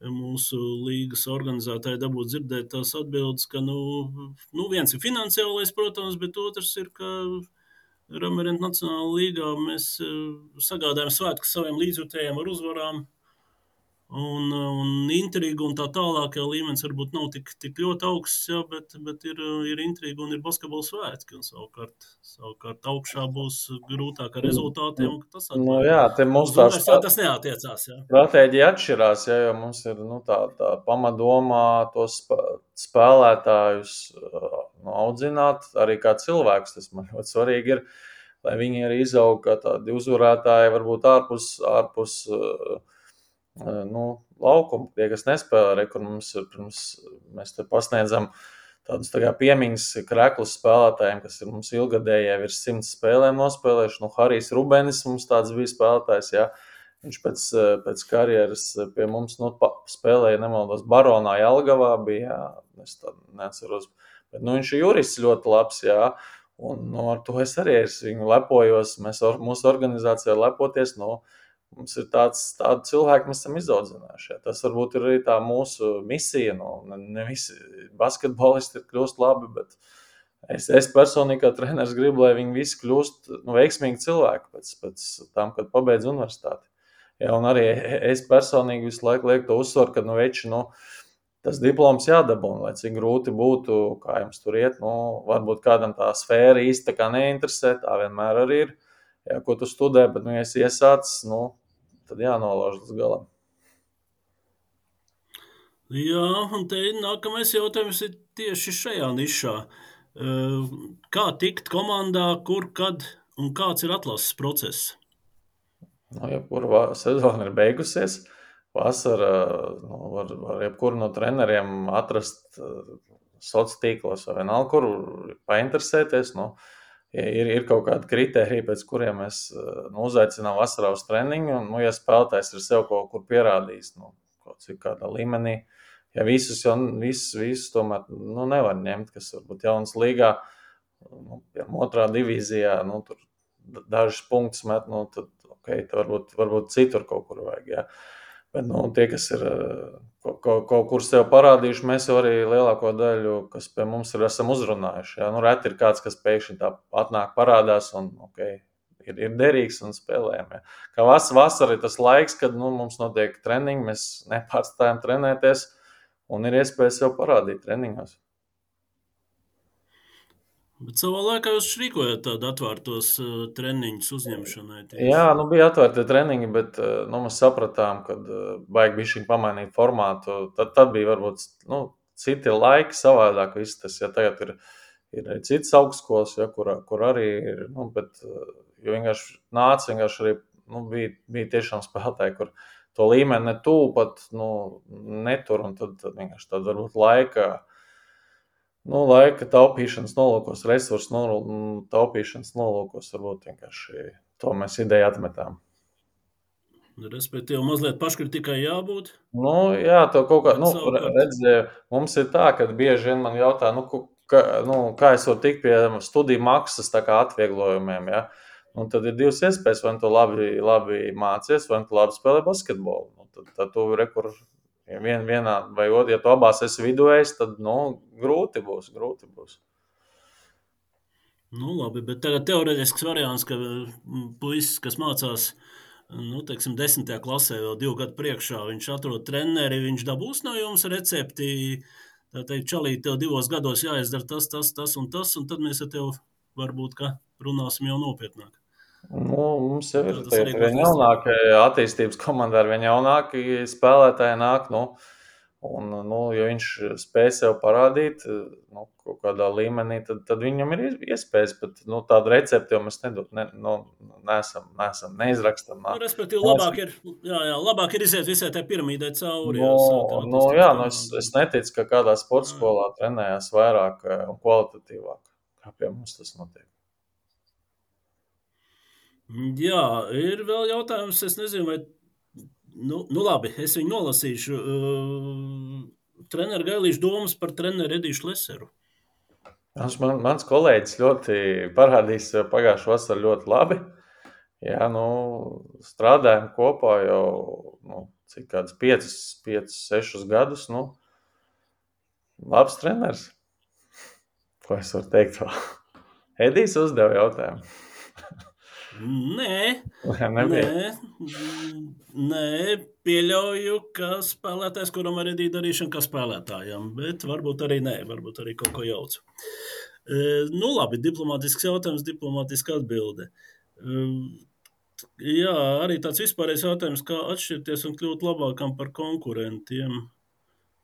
Mūsu līgas organizētāji dabūt dzirdēt tās atbildes, ka nu, nu viens ir finansiālais, protams, bet otrs ir, ka Ramentu Nacionālajā līgā mēs eh, sagādājam svētkus saviem līdzjutējiem ar uzvarām un, un intriga un tā tālāk. Jā, līmenis varbūt nav tik, tik ļoti augsts, jā, bet, bet ir, ir intriga un ir basketbola svētki. Savukārt, savukārt augšā būs grūtāk ar rezultātiem. Tas, nu, jā, mums tās, tā, tas neatiecās. Jā. Stratēģija atšķirās, jā, jo mums ir nu, tā, tā pamatdomā tos spēlētājus nu, audzināt arī kā cilvēks. Tas man [LAUGHS] ļoti svarīgi ir. Lai viņi arī izaugtu kā tādi uzvarētāji, varbūt ārpus, ārpus uh, nu, laukumu. Tie, kas nespēlē, kur mums ir pirms, mēs te pasniedzam tādus tā piemiņas krēklus spēlētājiem, kas ir mums ilgadējie, virs simts spēlēm nospēlējuši. Nu, Harijs Rubenis mums tāds bija spēlētājs. Jā. Viņš pēc, pēc karjeras pie mums nu, spēlēja, nemaldos, Baronā Jelgavā bija, es neatceros. Bet, nu, viņš ir jurists ļoti labs, jā, un nu, ar to es arī es viņu lepojos. Mēs mūsu organizācijā lepoties, nu, Mums ir tāds, tādi cilvēki, mēs esam izaudzinājuši. Tas varbūt ir arī tā mūsu misija. Nu, ne, ne visi basketbolisti ir kļūst labi, bet es, es personīgi kā treneris gribu, lai viņi visi kļūst nu, veiksmīgi cilvēki pēc, pēc tam, kad pabeidz universitāti. Ja, un arī es personīgi visu laiku lieku to uzsvaru, ka nu, veči, nu, tas diploms jādabūna, lai cik grūti būtu, kā jums tur iet. Nu, varbūt kādam tā sfēra īsti neinteresē, tā vienmēr arī ir. Ja, ko tu studē, bet, nu, ja esi iesācis, nu, tad jānolauž līdz galam. Jā, un te nākamais jautājums ir tieši šajā nišā. Kā tikt komandā, kur, kad un kāds ir atlases process? Nu, jebkura sezona ir beigusies. Vasarā nu, var, var jebkuru no treneriem atrast sociālos tīklos vai vienalga, kur painteresēties. Nu, ir, ir kaut kādi kriteriji, pēc kuriem mēs nu, uzaicinām vasarā uz treniņu. Un, nu, ja spēlētājs ir sev kaut kur pierādījis, nu, kaut kādā līmenī, ja visus, jau, visus, visus tomēr nu, nevar ņemt, kas varbūt jaunas līgā, nu, piemēram, otrā divīzijā, nu, tur dažus punktus met, nu, tad, okay, varbūt, varbūt citur kaut kur vajag. Jā. Bet nu, tie, kas ir kaut, kaut, kur sev parādījuši, mēs jau arī lielāko daļu, kas pie mums ir, esam uzrunājuši. Jā. Nu, reti ir kāds, kas pēkšņi tā atnāk, parādās un okay, ir, ir derīgs un spēlējam. Jā. Kā vas, vasara ir tas laiks, kad nu, mums notiek treniņi, mēs nepārstājam trenēties un ir iespējas jau parādīt treniņos. Bet savā laikā jūs rīkojat tādu atvērtos uh, treniņus uzņemšanai. Tieši. Jā, nu bija atvērti treniņi, bet uh, nu, mēs sapratām, ka uh, vajag bija šī pamainīt formātu. Tad, tad bija varbūt nu, citi laiki savādāk. Viss tas, ja tagad ir, ir citas augstskolas, ja, kur, kur arī ir, nu, bet, jo vienkārši nāca, vienkārši arī nu, bija, bija tiešām spēlētāji, kur to līmeni ne tuvu pat nu, netur, un tad, tad vienkārši tāda varbūt laika nu, laika taupīšanas nolūkos, resursu nolūkos, taupīšanas nolūkos, varbūt vienkārši to mēs ideju atmetām. Respektīvi, mazliet paškritikai jābūt. Nu, jā, to kaut kā, nu, redziet, mums ir tā, ka bieži vien man jautā, nu, ka, nu, kā es varu tikt pie studiju maksas atvieglojumiem. Ja? Un tad ir divas iespējas, vai nu tu labi, labi mācies, vai nu tu labi spēlē basketbolu. Nu, tad, tad tu rekur Ja vien, vienā vai otrā, ja tu abās esi viduvējs, tad nu, grūti būs. Grūti būs. Nu, labi, bet tagad teorētisks variants, ka mm, puisis, kas mācās nu, teiksim, desmitajā klasē, vēl divu gadu priekšā, viņš atrod treneri, viņš dabūs no jums recepti. Tā teikt, čalīt, tev divos gados jāizdara tas, tas, tas un tas, un tad mēs ar tevi varbūt runāsim jau nopietnāk. Nu, mums jau ir tādi vien jaunākie attīstības komandā, ar vien jaunāki spēlētāji nāk. Nu, un, nu, ja viņš spēj sev parādīt nu, kaut kādā līmenī, tad, tad viņam ir iespējas. Bet nu, tādu recepti jau mēs nedod, ne, nu, neesam, neesam neizrakstam. Nu, respektīvi, labāk ir, jā, jā, labāk ir iziet visai tai piramīdai cauri. Jā, no, nu, jā nu, es, es neticu, ka kādā sporta skolā trenējas vairāk un kvalitatīvāk, kā pie mums tas notiek. Jā, ir vēl jautājums, es nezinu, vai. Nu, nu labi, es viņu nolasīšu. Uh, Treneris Gailīša domas par treneru Edīšu Leseru. Man, mans kolēģis ļoti parādījis pagājušā vasarā ļoti labi. Jā, nu, strādājam kopā jau nu, cik kādus 5, 5, 6 gadus. Nu, labs treneris. Ko es varu teikt? [LAUGHS] Edijs uzdeva jautājumu. Nē, nē, nē, pieļauju, ka spēlētājs, kuram var radīt darīšanu, kā spēlētājam, bet varbūt arī nē, varbūt arī kaut ko jaucu. E, nu, labi, diplomātisks jautājums, diplomātiska atbilde. E, jā, arī tāds vispārējais jautājums, kā atšķirties un kļūt labākam par konkurentiem.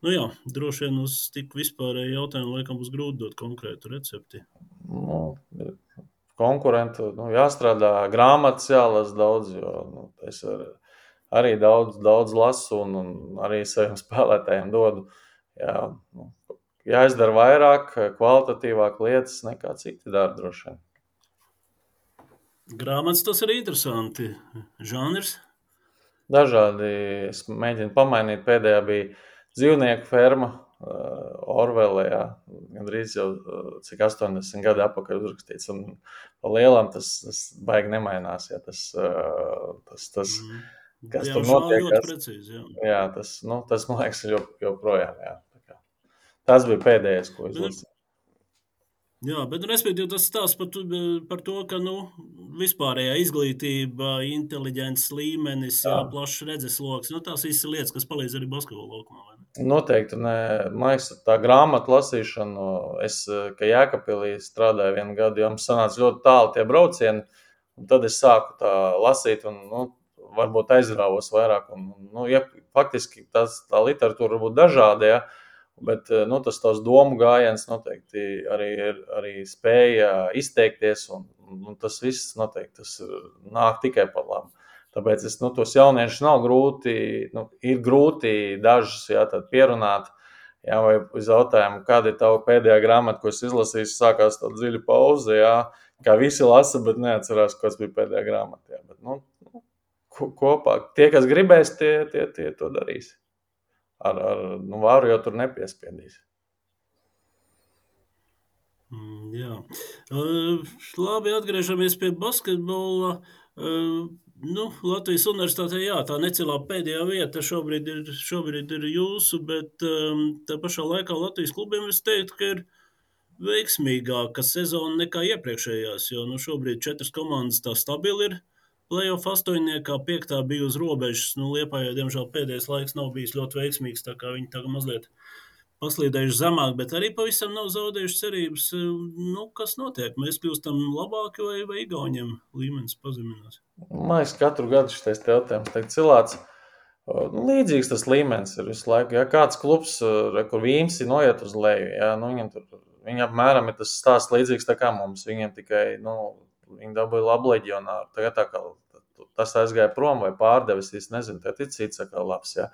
Nu jā, droši vien uz tik vispārēju jautājumu laikam būs grūti dot konkrētu recepti. Nu, konkurentu nu, jāstrādā, grāmatas jālasa daudz, jo nu, es ar, arī daudz, daudz lasu un, un arī saviem [LAUGHS] spēlētājiem dodu. Jā, nu, jāizdara vairāk, kvalitatīvāk lietas nekā citi dara droši vien. Grāmatas tas ir interesanti. Žanrs? Dažādi. Es mēģinu pamainīt. Pēdējā bija dzīvnieku ferma. Orvelē, jā, gandrīz jau cik 80 gadi atpakaļ uzrakstīts. Un lielam tas, tas baigi nemainās. Jā, tas, tas, tas, mm. kas jā, tur notiek, kas, precīzi, jā. Jā, tas, nu, tas man liekas, ir joprojām. Jā. Tas bija pēdējais, ko es lasīju. Jā, bet respektīvi tas stāsta par, par to, ka nu, vispārējā izglītība, inteliģents līmenis, jā. Jā, plašs redzesloks, nu, tās visas lietas, kas palīdz arī basketbola laukumā. Noteikti. Nē. Man liekas, tā grāmatu lasīšana, es, ka Jēkabīlī strādāju vienu gadu, jo mums sanāca ļoti tālu tie braucieni, tad es sāku tā lasīt, un nu, varbūt aizrāvos vairāk. Un, nu, ja, faktiski tas, tā literatūra var būt dažāda. Ja, Bet eh, nu, tas tavs domu gājiens noteikti arī, arī spēja izteikties, un, un tas viss noteikti tas nāk tikai par labu. Tāpēc es, nu, tos jauniešus nav grūti, nu, ir grūti dažus jā, pierunāt. Jā, vai uz jautājumu, kāda ir tava pēdējā grāmata, ko izlasīju, sākās tāda dziļa pauze. Jā, kā visi lasa, bet neatcerās, kas bija pēdējā grāmatā. Bet, nu, nu, kopā tie, kas gribēs, tie, tie, tie to darīs. Ar, ar nu, vāru jau tur nepiespiedīs. Mm, jā, uh, labi. Atgriežamies pie basketbola. Uh, nu, Latvijas universitātē jā, tā necilā pēdējā vieta šobrīd ir, šobrīd ir jūsu, bet um, tā pašā laikā Latvijas klubiem es teiktu, ka ir veiksmīgāka sezona nekā iepriekšējās. Jo nu, šobrīd četras komandas tā stabili ir. Playoff astoņniekā piektā bija uz robežas. Nu, Liepājai, diemžēl, pēdējais laiks nav bijis ļoti veiksmīgs, tā kā viņi tagad mazliet paslīdējuši zemāk, bet arī pavisam nav zaudējuši cerības. Nu, kas notiek? Mēs kļūstam labāki vai, vai Igauniem līmenis pazeminās? Man liekas, katru gadu šis jautājums tiek cilāts. Nu, līdzīgs tas līmenis ir visu laiku. Ja kāds klubs, kur Vīms ir noiet uz leju, ja, nu, viņam tur Viņam apmēram ir tas stāsts līdzīgs kā mums. Viņiem tikai nu, viņi dabūja labu leģionāru. Tagad tā kā tas aizgāja prom vai pārdevis, es nezinu, tad ir cits kā labs. Ja.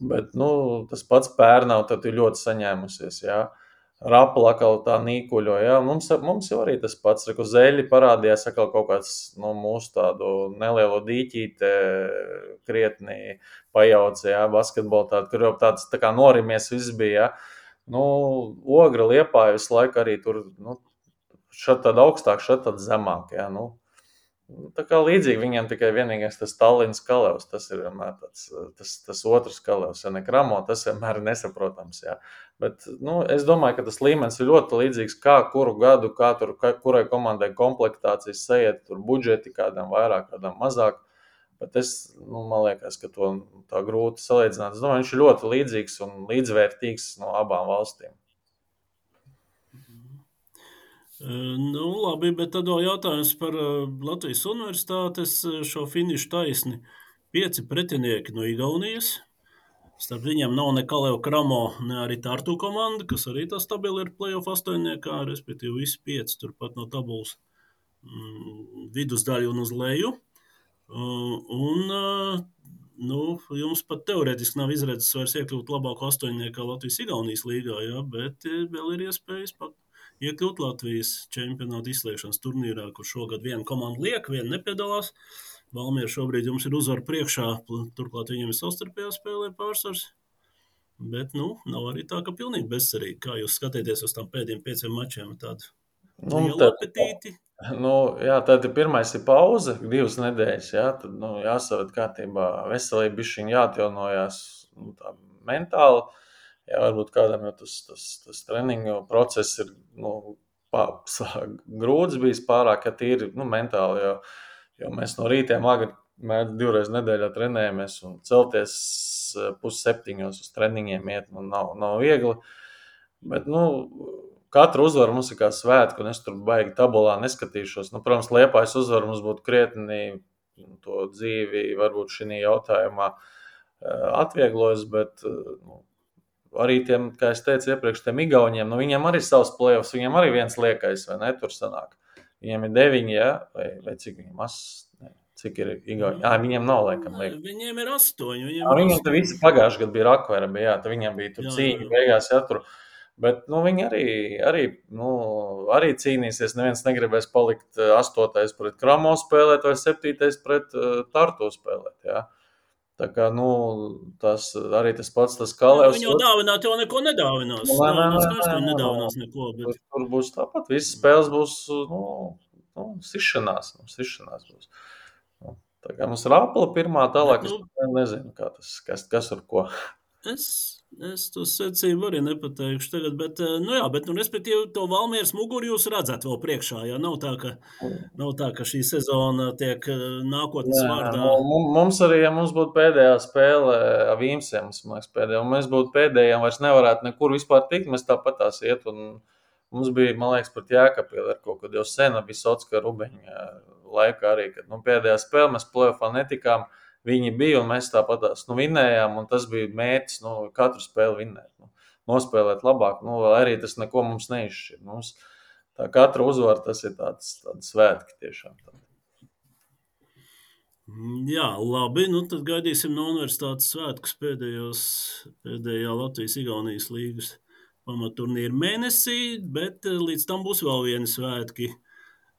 Bet nu, tas pats pērnā ir ļoti saņēmusies. Ja. Rapla atkal tā nīkuļo. Ja. Mums, mums jau arī tas pats, ka zeļi parādījās atkal kaut kāds nu, mūsu tādu nelielu dīķīti, krietni pajaucē, ja, basketbolu tādu, kur jau tāds tā kā norimies viss bija. Ja nu, ogra liepā visu laiku arī tur nu, šeit tad augstāk, šeit tad zemāk. Jā, nu. Tā kā līdzīgi viņiem tikai vienīgais tas Tallinas kalevs, tas ir vienmēr tāds, tas, tas otrs kalevs, ja ne kramo, tas vienmēr ir nesaprotams. Jā. Bet, nu, es domāju, ka tas līmenis ir ļoti līdzīgs, kā kuru gadu, kā tur, kā, kurai komandai komplektācijas sajiet, tur budžeti kādam vairāk, kādam mazāk. Bet es, nu, man liekas, ka to tā grūti salīdzināt. Es domāju, viņš ir ļoti līdzīgs un līdzvērtīgs no abām valstīm. Nu, labi, bet tad vēl jautājums par Latvijas universitātes šo finišu taisni. Pieci pretinieki no Igaunijas. Starp viņiem nav ne Kalēva Kramo, ne arī Tartu komanda, kas arī tā stabili ir playoff astoņniekā, respektīvi visi pieci turpat no tabulas mm, vidusdaļu un uz leju. Un, nu, jums pat teorētiski nav izredzes vairs iekļūt labāko astoņniekā Latvijas-Igaunijas līgā, ja, bet vēl ir iespējas pat iekļūt Latvijas čempionāta izslēgšanas turnīrā, kur šogad viena komanda liek, viena nepiedalās. Valmiera šobrīd jums ir uzvara priekšā, turklāt viņiem ir savstarpējā spēlē pārsvars. Bet, nu, nav arī tā, ka pilnīgi bezcerīgi. Kā jūs skatāties uz tām pēdējiem pieciem mačiem? Tādu nu, lielu apetīti. [LAUGHS] Nu, jā, tad pirmais ir pauze, divas nedēļas. Jā, tad nu, jāsavet kārtībā, veselība ir jāatjaunojās nu, mentāli. Jā, varbūt kādam jau tas, tas, tas treniņu process ir nu, pā, [LAUGHS] grūts bijis pārāk, tīri nu, mentāli. Jo, jo mēs no rīta agri mēs divreiz nedēļā trenējamies un celties eh, pusseptiņos uz treniņiem iet, nu, nav, nav viegli. Bet, nu, Katra uzvara mums ir kā svētki, un es tur baigi tabulā neskatīšos. Nu, protams, liepais uzvara mums būtu krietni to dzīvi, varbūt šī jautājumā eh, atvieglojas, bet eh, nu, arī tiem, kā es teicu iepriekš, tiem igauniem, nu, viņiem arī savs plēvs, viņiem arī viens liekais, vai ne, tur sanāk. Viņiem ir deviņi, ja? vai, vai cik viņiem mas, cik ir Igauni. Jā, viņiem nav laikam. Liek. Viņiem ir astoņi. Viņiem, jā, viņiem tur visi pagājuši gadu bija rakvera, jā, viņiem bija tur cīņa beigās, ja tur. Jā, Bet nu, viņi arī, arī, nu, arī cīnīsies. Neviens negribēs palikt astotais pret Kramo spēlēt vai septītais pret uh, Tartu spēlēt. Ja? Tā kā nu, tas arī tas pats, tas kalēs. Viņu dāvināt jau neko nedāvinās. Nē, nē, nē, nē, nē, nedāvinās neko. Bet... Tur būs tāpat. Visas spēles būs, nu, nu sišanās. Nu, sišanās būs. Nu, tā kā mums ir apla pirmā, tālāk es nu, nezinu, kā tas, kas, kas ar ko. Es Es to secību arī nepateikšu tagad, bet, eh, nu jā, bet, nu, respektīvi, to Valmieras muguru jūs redzat vēl priekšā, jā, nav tā, ka, nav tā, ka šī sezona tiek eh, nākotnes jā, vārdā. Mums arī, ja mums būtu pēdējā spēle Vīmsiem, man liekas, pēdējā, un mēs būtu pēdējiem, vairs nevarētu nekur vispār tikt, mēs tāpat tās iet, un mums bija, man liekas, pat Jēkabīla ar kaut kad jau sena bija Sotska Rubeņa laikā arī, kad, nu, pēdējā spēle mēs plēfā netikām, Viņi bija un mēs tāpat nu, vinējām, un tas bija mērķis nu, katru spēli vinēt. Nu, nospēlēt labāk, nu, arī tas neko mums neizšķir. Mums tā katra uzvara tas ir tāds, tāds svētki tiešām. Tādi. Jā, labi. Nu, tad gaidīsim no universitātes svētkus pēdējos, pēdējā Latvijas-Igaunijas līgas pamatturnīra mēnesī, bet eh, līdz tam būs vēl vieni svētki.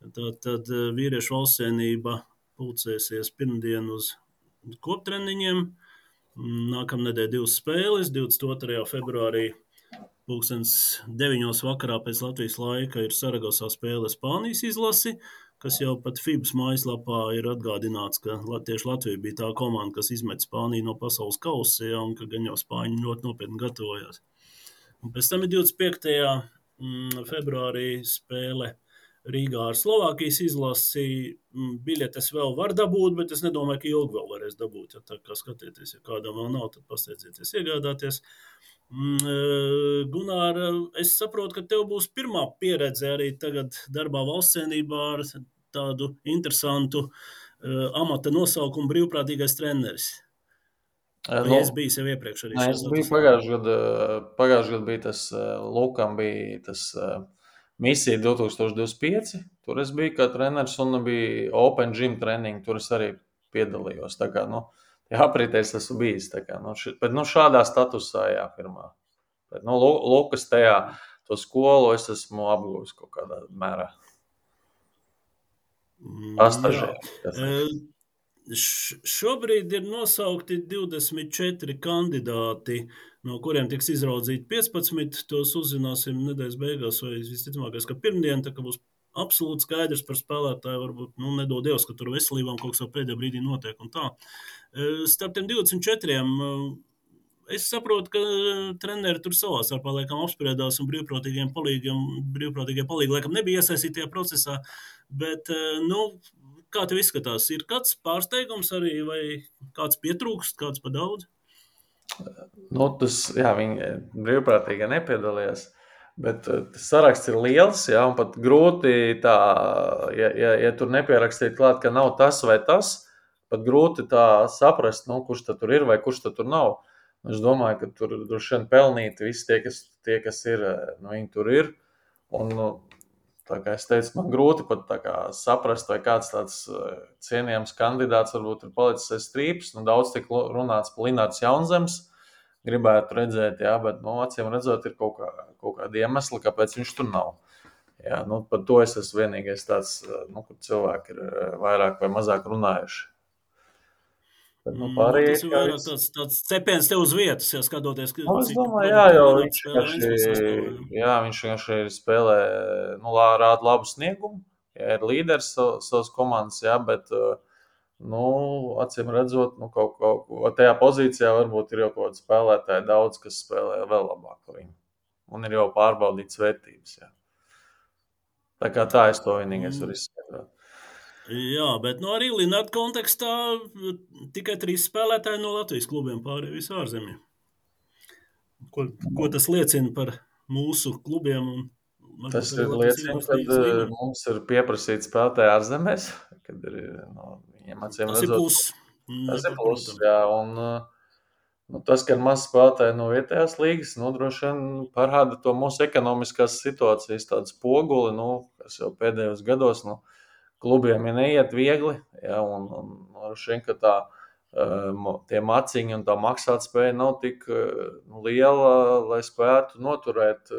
Tad, tad eh, vīriešu valstsēnība pulcēsies pirmdien uz koptreniņiem. Nākamnedēļ divas spēles, 22. februārī Pūkstens 9. vakarā pēc Latvijas laika ir Saragosā spēle Spānijas izlasi, kas jau pat FIBS mājaslapā ir atgādināts, ka tieši Latvija bija tā komanda, kas izmet Spāniju no pasaules kausa, ja, un ka gan jau Spāņi ļoti nopietni gatavojās. Un pēc tam ir 25. Mm, februārī spēle Rīgā ar Slovākijas izlasi. Mm, biļetes vēl var dabūt, bet es nedomāju, ka ilgi vēl varēs dabūt. Ja tā kā skatieties, ja kādam vēl nav, tad pasteidzieties iegādāties. Mm, e, Gunār, es saprotu, ka tev būs pirmā pieredze arī tagad darbā valsts cienībā ar tādu interesantu uh, amata nosaukumu brīvprātīgais treneris. Vai nu, es biju jau iepriekš arī. Nē, es biju pagājušajā gadā, pagājušajā gadā bija tas Lukam, bija tas uh, misija 2025. Tur es biju kā treneris un bija Open Gym treniņi. Tur es arī piedalījos. Tā kā, nu, apritēs esmu bijis. Kā, nu, ši, bet nu, šādā statusā, jā, pirmā. Bet, nu, Lukas tajā to skolu es esmu apguvis kaut kādā mērā. Pastažēri. Šobrīd ir nosaukti 24 kandidāti, no kuriem tiks izraudzīti 15. Tos uzzināsim nedēļas beigās, vai visticamākais, ka pirmdien tā, ka būs absolūti skaidrs par spēlētāju. Varbūt nu, nedod Dievs, ka tur veselībām kaut kas pēdējā brīdī notiek. Starp tiem 24 Es saprotu, ka treneri tur savā starpā laikam apspriedās, un brīvprātīgiem palīgiem, brīvprātīgie palīgi laikam nebija iesaistīti tajā procesā. Bet, nu, kā tev izskatās, ir kāds pārsteigums arī, vai kāds pietrūkst, kāds pa daudz? Nu, tas, jā, viņi brīvprātīgi nepiedalījās. Bet tas saraksts ir liels, jā, un pat grūti tā, ja, ja, ja tur nepierakstīt klāt, ka nav tas vai tas, pat grūti tā saprast, nu, kurš tur ir vai kurš tur nav. Es domāju, ka tur droši vien pelnīti visi tie, kas, tie, kas ir, nu, viņi tur ir. Un, nu, tā kā es teicu, man grūti pat saprast, vai kāds tāds eh, cienījams kandidāts varbūt ir palicis aiz strīpas. Nu, daudz tiek runāts par Linnārds Jaunzems. Gribētu redzēt, jā, bet, nu, acīm redzot, ir kaut, kā, kaut kādi iemesli, kāpēc viņš tur nav. Jā, nu, par to es esmu vienīgais tāds, eh, nu, kur cilvēki ir eh, vairāk vai mazāk runājuši. Bet, nu, pārējie, mm, tas ir vairāk tāds, tāds cepiens tev uz vietas, ja skatoties, ka, nu, es domāju, jā, jau viņš vienkārši, jā, viņš vienkārši spēlē, nu, rāda labu sniegumu, ja ir līderis savas komandas, jā, bet, nu, acīm redzot, nu, kaut, kaut, tajā pozīcijā varbūt ir jau kaut kādi spēlētāji daudz, kas spēlē vēl labāk par viņu. Un ir jau pārbaudīts vērtības, jā. Tā kā tā es to vienīgais varu mm. Jā, bet nu, arī Linnārda kontekstā tikai trīs spēlētāji no Latvijas klubiem pārējie visā ārzemē. Ko, ko tas liecina par mūsu klubiem? Un, tas ir liecina, ka uh, mums ir pieprasīts spēlētāji ārzemēs, kad ir no viņiem acīm redzot. Tas ir plus. Tas ir plus, jā, un nu, tas, ka ir maz spēlētāji no vietējās līgas, nu, droši vien parāda to mūsu ekonomiskās situācijas tādu spoguli, nu, kas jau pēdējos gados, nu, klubiem ir neiet viegli. Ja, un, un, šeit, tā, tie maciņi un tā maksātspēja nav tik nu, liela, lai spētu noturēt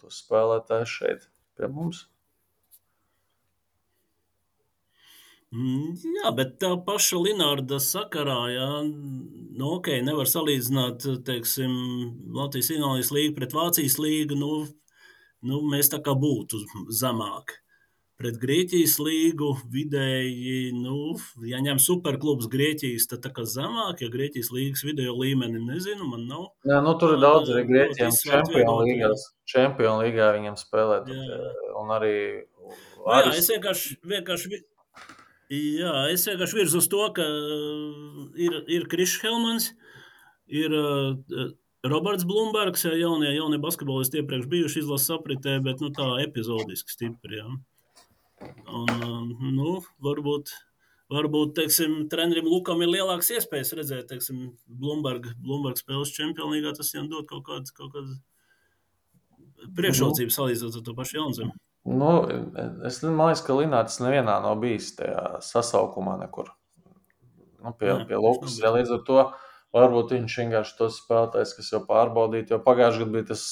tos spēlētājus šeit pie mums. Mm, jā, bet tā paša Linnārda sakarā, jā, nu, ok, nevar salīdzināt, teiksim, Latvijas-Igaunijas līgu pret Vācijas līgu, nu, nu, mēs tā kā būtu zemāk pret Grieķijas līgu vidēji, nu, ja ņem superklubs Grieķijas, tad tā kā zemāk, ja Grieķijas līgas video līmeni nezinu, man nav. Jā, nu, tur ir daudz arī Grieķiem čempionu līgās, čempionu līgā viņam spēlē, tad, jā. un arī. Nu, jā, es vienkārši, vienkārši, jā, es vienkārši virzu uz to, ka ir, ir Krišs Helmans, ir uh, Roberts Blūmbergs, ja jaunie, jaunie basketbolisti iepriekš bijuši izlases apritē, bet nu, tā epizodiski stipri. Ja. Un, nu, varbūt, varbūt teiksim, trenerim Lukam ir lielāks iespējas redzēt, teiksim, Blumberg, Blumberg spēles čempionīgā. Tas viņam dod kaut kādas, kaut kādas priekšrocības salīdzinot ar to pašu Jaunzemi. Nu, es domāju, ka Linnārds nevienā nav bijis tajā sasaukumā nekur. nu, pie, jā, pie Lukas. Ja, līdz ar to varbūt viņš vienkārši tos spēlētājs, kas jau pārbaudīja, jo pagājušajā gadā bija tas.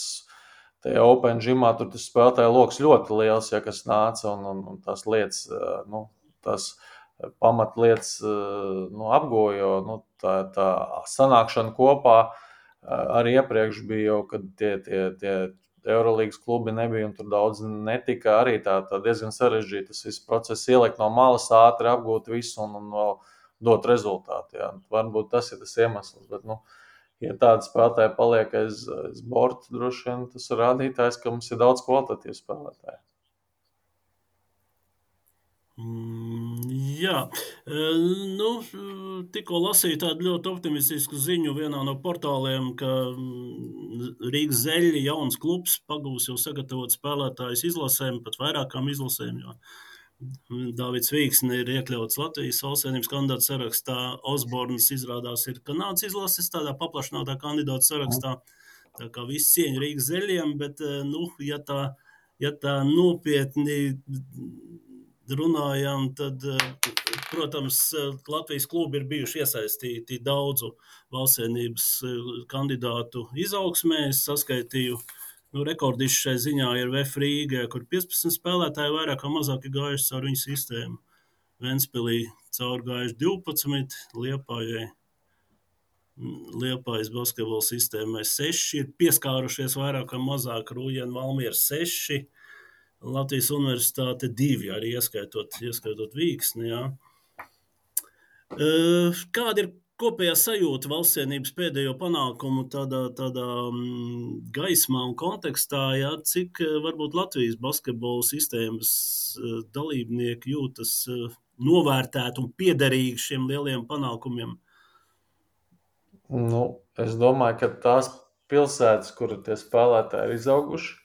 Tajā Open Gymā tur tas spēlētāju lokus ļoti liels, ja kas nāca un, un, un tās lietas, nu, tās pamatlietas nu, apgojo. Nu, tā, tā sanākšana kopā arī iepriekš bija jau, kad tie, tie, tie Eurolīgas klubi nebija, un tur daudz netika. Arī tā, tā diezgan sarežģīta tas viss process, ielikt no malas, ātri apgūt visu un, un vēl dot rezultātu. Jā. Varbūt tas ir tas iemesls. Bet, nu, ja tādi spēlētāji paliek aiz, aiz borta, droši vien tas ir rādītājs, ka mums ir daudz kvalitatīvu spēlētāju. Mm, jā, e, nu, tikko lasīju tādu ļoti optimistisku ziņu vienā no portāliem, ka mm, Rīgas zeļa jauns klubs pagūs jau sagatavot spēlētājus izlasēm, pat vairākām izlasēm. Jo. Dāvids Vīksne ir iekļauts Latvijas valstsvienības kandidātu sarakstā. Osborns izrādās ir Kanādas izlases tādā paplašinātā kandidātu sarakstā. Tā kā viss cieņa Rīgas zeļiem, bet, e, nu, ja tā, ja tā nopietni runājam, tad, eh, protams, Latvijas klubi ir bijuši iesaistīti daudzu valstsvienības eh, kandidātu izaugsmē. Es saskaitīju, nu, rekordišs šai ziņā ir VF Rīgā, kur 15 spēlētāji vairāk vai mazāk ir gājuši caur viņu sistēmu. Ventspilī caur gājuši 12, Liepājai. Liepājas basketbola sistēmai 6 ir pieskārušies vairāk vai mazāk Rūjēna Valmiera 6. Latvijas universitāte divi, arī ieskaitot, ieskaitot Vīksni. Jā. Kāda ir kopējā sajūta valstsienības pēdējo panākumu tādā, tādā mm, gaismā un kontekstā, jā, cik varbūt Latvijas basketbola sistēmas dalībnieki jūtas novērtēti un piederīgi šiem lieliem panākumiem? Nu, es domāju, ka tās pilsētas, kur tie spēlētāji ir izauguši,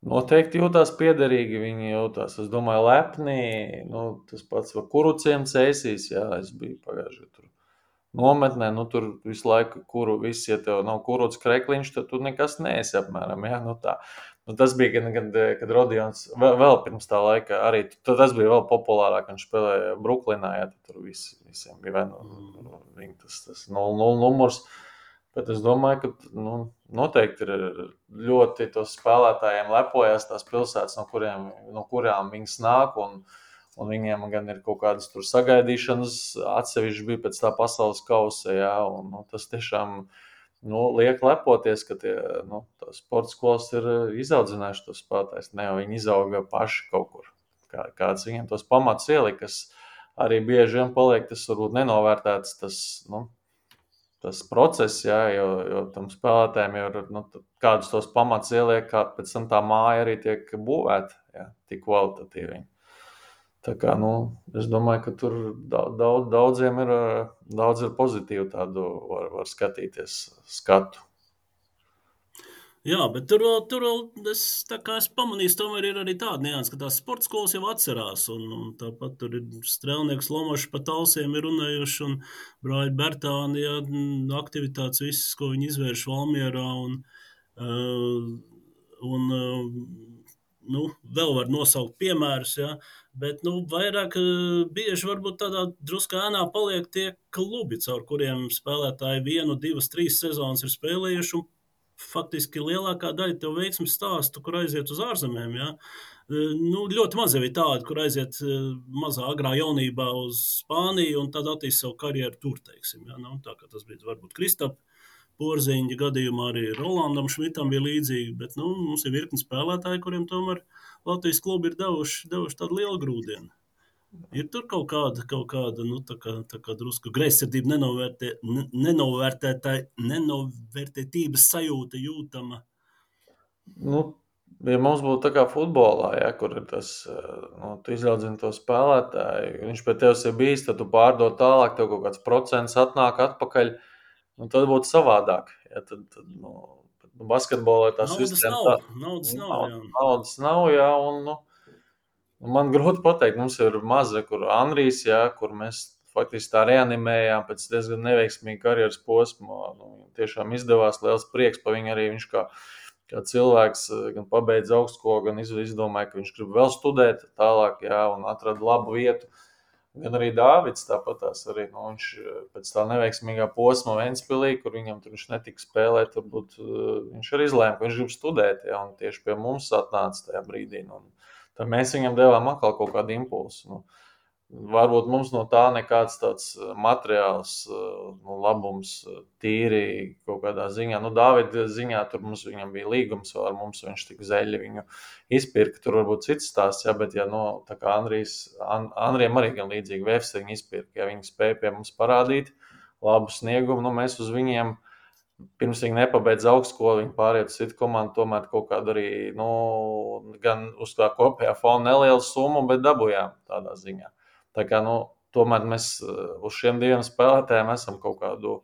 Noteikti jūtas piederīgi, viņi jūtas, es domāju, lepni. Nu, tas pats, kuru ciems ēsīs, jā, es biju pagājušajā tur nometnē, nu tur visu laiku, kuru viss, ja tev nav kurots krekliņš, tad tu nekas neesi apmēram, jā, nu tā. Nu, tas bija, gan, gan, kad Rodions vēl, vēl pirms tā laika, arī tas bija vēl populārāk, viņš spēlēja Bruklinā, jā, tur vis, visiem bija, nu, viņa tas, tas 0-0 numurs. Uh, Bet es domāju, ka nu, noteikti ir ļoti tos spēlētājiem lepojas tās pilsētas, no, kuriem, no kurām viņas nāk. Un, un viņiem gan ir kaut kādas sagaidīšanas, atsevišķi bija pēc tā pasaules kausa. Jā, un, nu, tas tiešām nu, liek lepoties, ka tie nu, sporta skolas ir izaudzinājuši tos spēlētājus. Ne jau viņi izauga paši kaut kur. Kā, kāds viņiem tos pamats ielika, arī bieži vien paliek tas varbūt nenovērtēts. Tas, nu, tas process, jā, jo, jo tam spēlētājiem jau ir nu, kādus tos pamatus ieliek, kā pēc tam tā māja arī tiek būvēta jā, tik kvalitatīvi. Tā kā, nu, es domāju, ka tur daudz, daudziem ir, daudz ir pozitīvu tādu var, var skatīties skatu. Jā, bet tur vēl, tur vēl es, es pamanīju, tomēr ir arī tāda nianses, ka tās sporta skolas jau atcerās. Un, un tāpat tur ir strēlnieks Lomačs pa talsiem ir runājuši, un brāļi Bertāni, ja, aktivitātes visas, ko viņi izvērš Valmierā. Un, uh, un uh, nu, vēl var nosaukt piemērus, ja, bet nu, vairāk bieži varbūt tādā drusku ēnā paliek tie klubi, caur kuriem spēlētāji vienu, divas, trīs sezonas ir spēlējuši faktiski lielākā daļa tev veiksmes stāstu, kur aiziet uz ārzemēm. Ja? E, nu, ļoti maz ir tādu, kur aiziet e, mazā, agrā jaunībā uz Spāniju un tad attīstīt savu karjeru tur. Teiksim, ja? nu, tā kā tas bija varbūt Kristapam. Porziņa gadījumā arī Rolandam Šmitam bija līdzīgi, bet nu, mums ir virkni spēlētāji, kuriem tomēr Latvijas klubi ir devuši, devuši tādu lielu grūdienu. Ir tur kaut kāda, kaut kāda nu, tā kā, tā kā drusku greizsirdība, nenovērtē, nenovērtētā, nenovērtētības sajūta jūtama. Nu, ja mums būtu tā kā futbolā, ja, kur ir tas, nu, tu izaudzini to spēlētāju, viņš pie tevis ir bijis, tad tu pārdod tālāk, tev kaut kāds procents atnāk atpakaļ, nu, tad būtu savādāk. Ja, tad, tad, nu, basketbolā tas viss ir. Naudas nav, naudas nav, jā. Naudas nav, jā, un, nu, Man grūti pateikt, mums ir maza, kur Andrijs, jā, kur mēs faktiski tā reanimējām pēc diezgan neveiksmīga karjeras posma. Nu, tiešām izdevās liels prieks par viņu arī. Viņš kā, kā cilvēks gan pabeidza augstskolu, gan izdomāja, ka viņš grib vēl studēt tālāk, jā, un atrada labu vietu. Gan arī Dārvids tāpat arī. Nu, viņš pēc tā neveiksmīgā posma Vēnspilī, kur viņam tur viņš netika spēlēt, turbūt viņš arī izlēma, ka viņš grib studēt. Ja, tieši pie mums atnāca tajā brīdī. Nu, tad mēs viņam devām atkal kaut kādu impulsu. Nu, Varbūt mums no tā nekāds tāds eh, materiāls eh, nu, labums eh, tīri kaut kādā ziņā. Nu, Dāvida ziņā tur mums bija līgums ar mums, viņš tik zeļi viņu izpirka. Tur varbūt cits stāsts, ja, bet, ja, nu, tā kā Andrijs, An, Andrijam arī gan līdzīgi vēfs viņi izpirka, ja viņi spēja pie mums parādīt labu sniegumu, nu, mēs uz viņiem pirms viņi nepabeidz augstskolu, viņi pāriet uz citu komandu, tomēr kaut kādu arī, nu, gan uz tā kopējā fona nelielu summu, bet dabūjām tādā ziņā. Tā kā, nu, tomēr mēs eh, uz šiem diviem spēlētājiem esam kaut kādu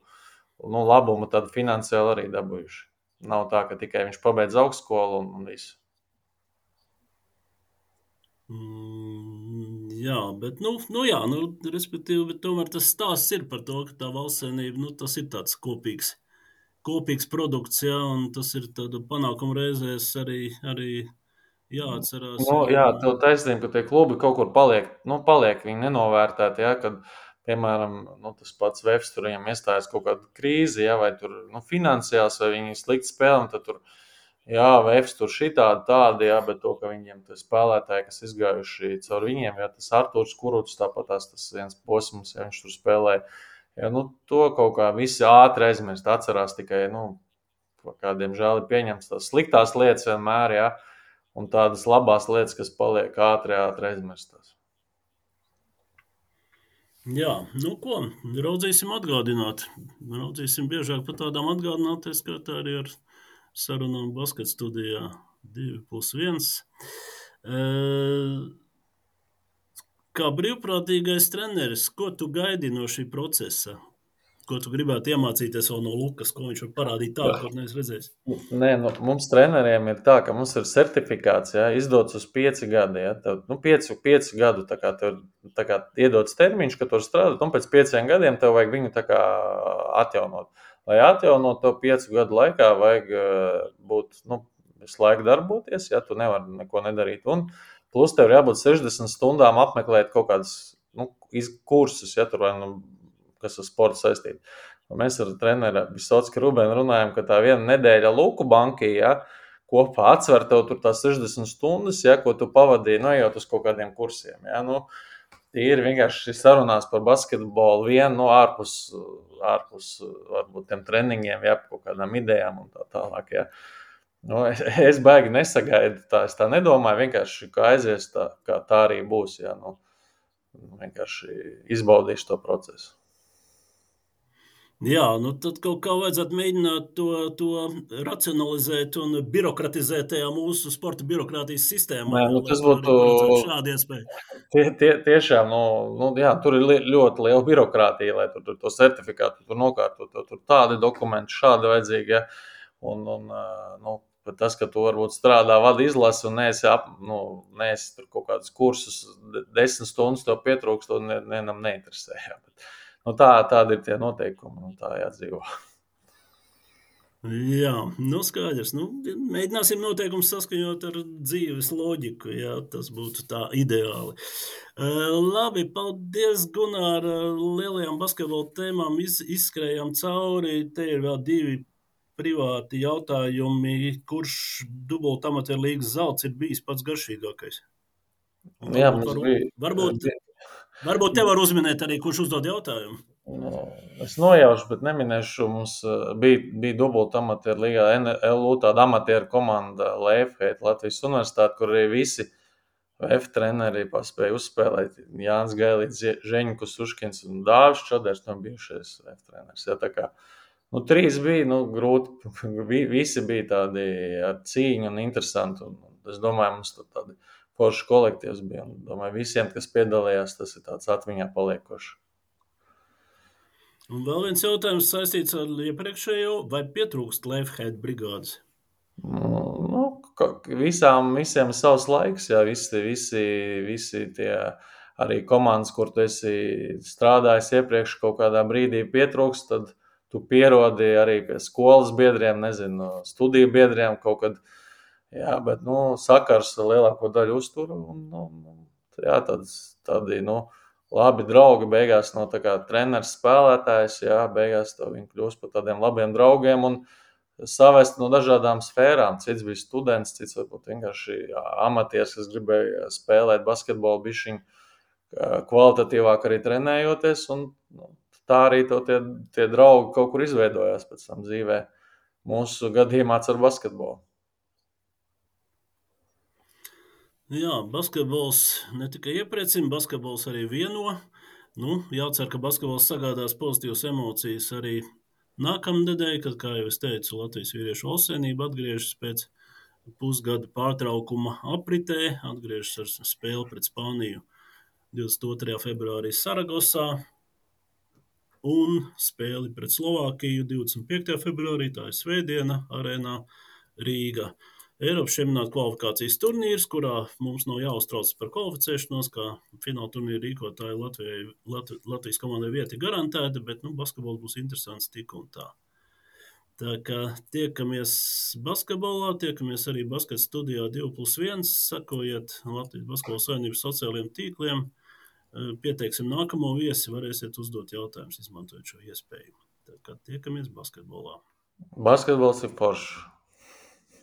nu, labumu finansiāli arī dabūjuši. Nav tā, ka tikai viņš pabeidz augstskolu un, un viss. Mm, jā, bet, nu, nu jā, nu, respektīvi, bet tomēr tas stāsts ir par to, ka tā valstsēnība, nu, tas ir tāds kopīgs, kopīgs produkts, jā, un tas ir tādu panākumu reizēs arī, arī jāatcerās. Nu, jā, tev taisnība, ka tie klubi kaut kur paliek, nu, paliek viņi nenovērtēti, ja, kad, piemēram, nu, tas pats Vēfs tur viņam iestājas kaut kāda krīze, ja, vai tur, nu, finansiāls, vai viņi slikti spēlē, tad tur, jā, Vēfs tur šitādi tādi, jā, bet to, ka viņiem tas spēlētāji, kas izgājuši caur viņiem, ja tas Artūrs Kuruts, tāpat tas, tas viens posms, ja viņš tur spēlē, ja, nu, to kaut kā visi ātri aizmirst, atcerās tikai, nu, kādiem žēl ir pieņemts tās sliktās lietas vienmēr, jā, ja, un tādas labas lietas, kas paliek ātri, ātri aizmirstas. Jā, nu ko, raudzīsim atgādināt. Raudzīsim biežāk par tādām atgādināties, kā tā arī ar sarunām basket studijā 2 plus 1. Kā brīvprātīgais treneris, ko tu gaidi no šī procesa? Ko tu gribētu iemācīties no Lukas, ko viņš var parādīt tādu, ko neesmu redzējis? Nē, nu, mums treneriem ir tā, ka mums ir certifikāts, ja, izdots uz pieci gadi. Ja, tev, nu, pieci, pieci gadu tā kā tev tā kā iedots termiņš, ka tur strādāt, un pēc pieciem gadiem tev vajag viņu kā atjaunot. Lai atjaunot to piecu gadu laikā, vajag būt nu, visu laiku darboties, ja tu nevari neko nedarīt. Un plus tev ir jābūt 60 stundām apmeklēt kaut kādas nu, kursus, ja tur vai nu kas ar sportu saistīti. Mēs ar treneru Bisotsku Rubēnu runājam, ka tā viena nedēļa Luku bankī, ja, kopā atsver tev tur tās 60 stundas, ja, ko tu pavadīji, nu, ejot uz kaut kādiem kursiem. Ja, nu, ir vienkārši sarunās par basketbolu, vienu no ārpus, ārpus varbūt tiem treniņiem, ja kaut kādām idejām un tā tālāk. Ja. Nu, es, es baigi nesagaidu, tā es tā nedomāju. Vienkārši kā aizies, tā, kā tā arī būs. Ja, nu, vienkārši izbaudīšu to procesu. Jā, nu tad kaut kā vajadzētu mēģināt to, to racionalizēt un birokratizēt tajā mūsu sporta birokrātijas sistēmā. Nē, nu, tas būtu šādi iespēja. Tie, tie, tiešām, nu, nu, jā, tur ir li, ļoti liela birokrātija, lai tur, tur to certifikātu tur nokārtot. Tur, tur tādi dokumenti, šādi vajadzīgi. Ja? Un, un, nu, Bet tas, ka tu varbūt strādā, vada izlasi un neesi, ap, nu, neesi tur kaut kādus kursus, desmit stundas to pietrūkst, un nevienam neinteresē. Jā. Bet, Nu, tā, tādi ir tie noteikumi, un tā jādzīvo. [LAUGHS] Jā, nu skaidrs. Nu, mēģināsim noteikumus saskaņot ar dzīves loģiku. Jā, tas būtu tā ideāli. Uh, labi, paldies, Gunār. Lielajām basketbola tēmām iz, izskrējām cauri. Te ir vēl divi privāti jautājumi. Kurš dubultamatieru līgas zelts ir bijis pats garšīgākais? Jā, varbūt, bija, varbūt Varbūt te var uzminēt arī, kurš uzdod jautājumu. No, es nojaušu, bet neminēšu. Mums uh, bija, bija dubultā amatieru līnijā NLU tāda amatieru komanda Leifheit, Latvijas universitāte, kur arī visi F treneri paspēja uzspēlēt. Jānis Gailīts, Žeņkus, Uškins un Dāvis Čoders, no bijušais F treneris. Ja, kā, nu, trīs bija, nu, grūti, [LAUGHS] visi bija tādi ar cīņu un interesanti. Un, es domāju, mums tur tādi foršs kolektīvs bija. Domāju, visiem, kas piedalījās, tas ir tāds atmiņā paliekošs. Un vēl viens jautājums saistīts ar iepriekšējo, vai pietrūkst Leifhead brigādes? Nu, visām, visiem ir savs laiks, jā, visi, visi, visi tie arī komandas, kur tu esi strādājis iepriekš kaut kādā brīdī pietrūkst, tad tu pierodi arī pie skolas biedriem, nezinu, studiju biedriem kaut uh, Jā, bet nu, sakars lielāko daļu uztur. Un, un, jā, tāds, tādi, nu, labi draugi beigās no kā treneris spēlētājs, jā, beigās viņi kļūst par tādiem labiem draugiem un savest no dažādām sfērām. Cits bija students, cits varbūt vienkārši amatieris, kas gribēja spēlēt basketbolu bišķiņu kvalitatīvāk arī trenējoties, un nu, tā arī tie, tie draugi kaut kur izveidojās pēc tam dzīvē. Mūsu gadījumā ar basketbolu. Jā, basketbols ne tikai iepriecina, basketbols arī vieno. Nu, jācer, ka basketbols sagādās pozitīvas emocijas arī nākamnedēļ, kad, kā jau es teicu, Latvijas vīriešu valstsvienība atgriežas pēc pusgada pārtraukuma apritē, atgriežas ar spēli pret Spāniju 22. februārī Saragosā un spēli pret Slovākiju 25. februārī, tā ir Svētdiena, arēnā Rīga. Eiropas čempionāta kvalifikācijas turnīrs, kurā mums nav jāuztrauc par kvalificēšanos, kā fināla turnīra rīkotāja Latvijai, Latv Latvijas komandai vieta ir garantēta, bet nu, basketbols būs interesants tik un tā. Tā kā tiekamies basketbolā, tiekamies arī basketbola studijā 2 plus 1, sakojiet Latvijas Basketbola savienības sociālajiem tīkliem, pieteiksim nākamo viesi, varēsiet uzdot jautājumus, izmantojot šo iespēju. Tā kā tiekamies basketbolā. Basketbols ir foršs.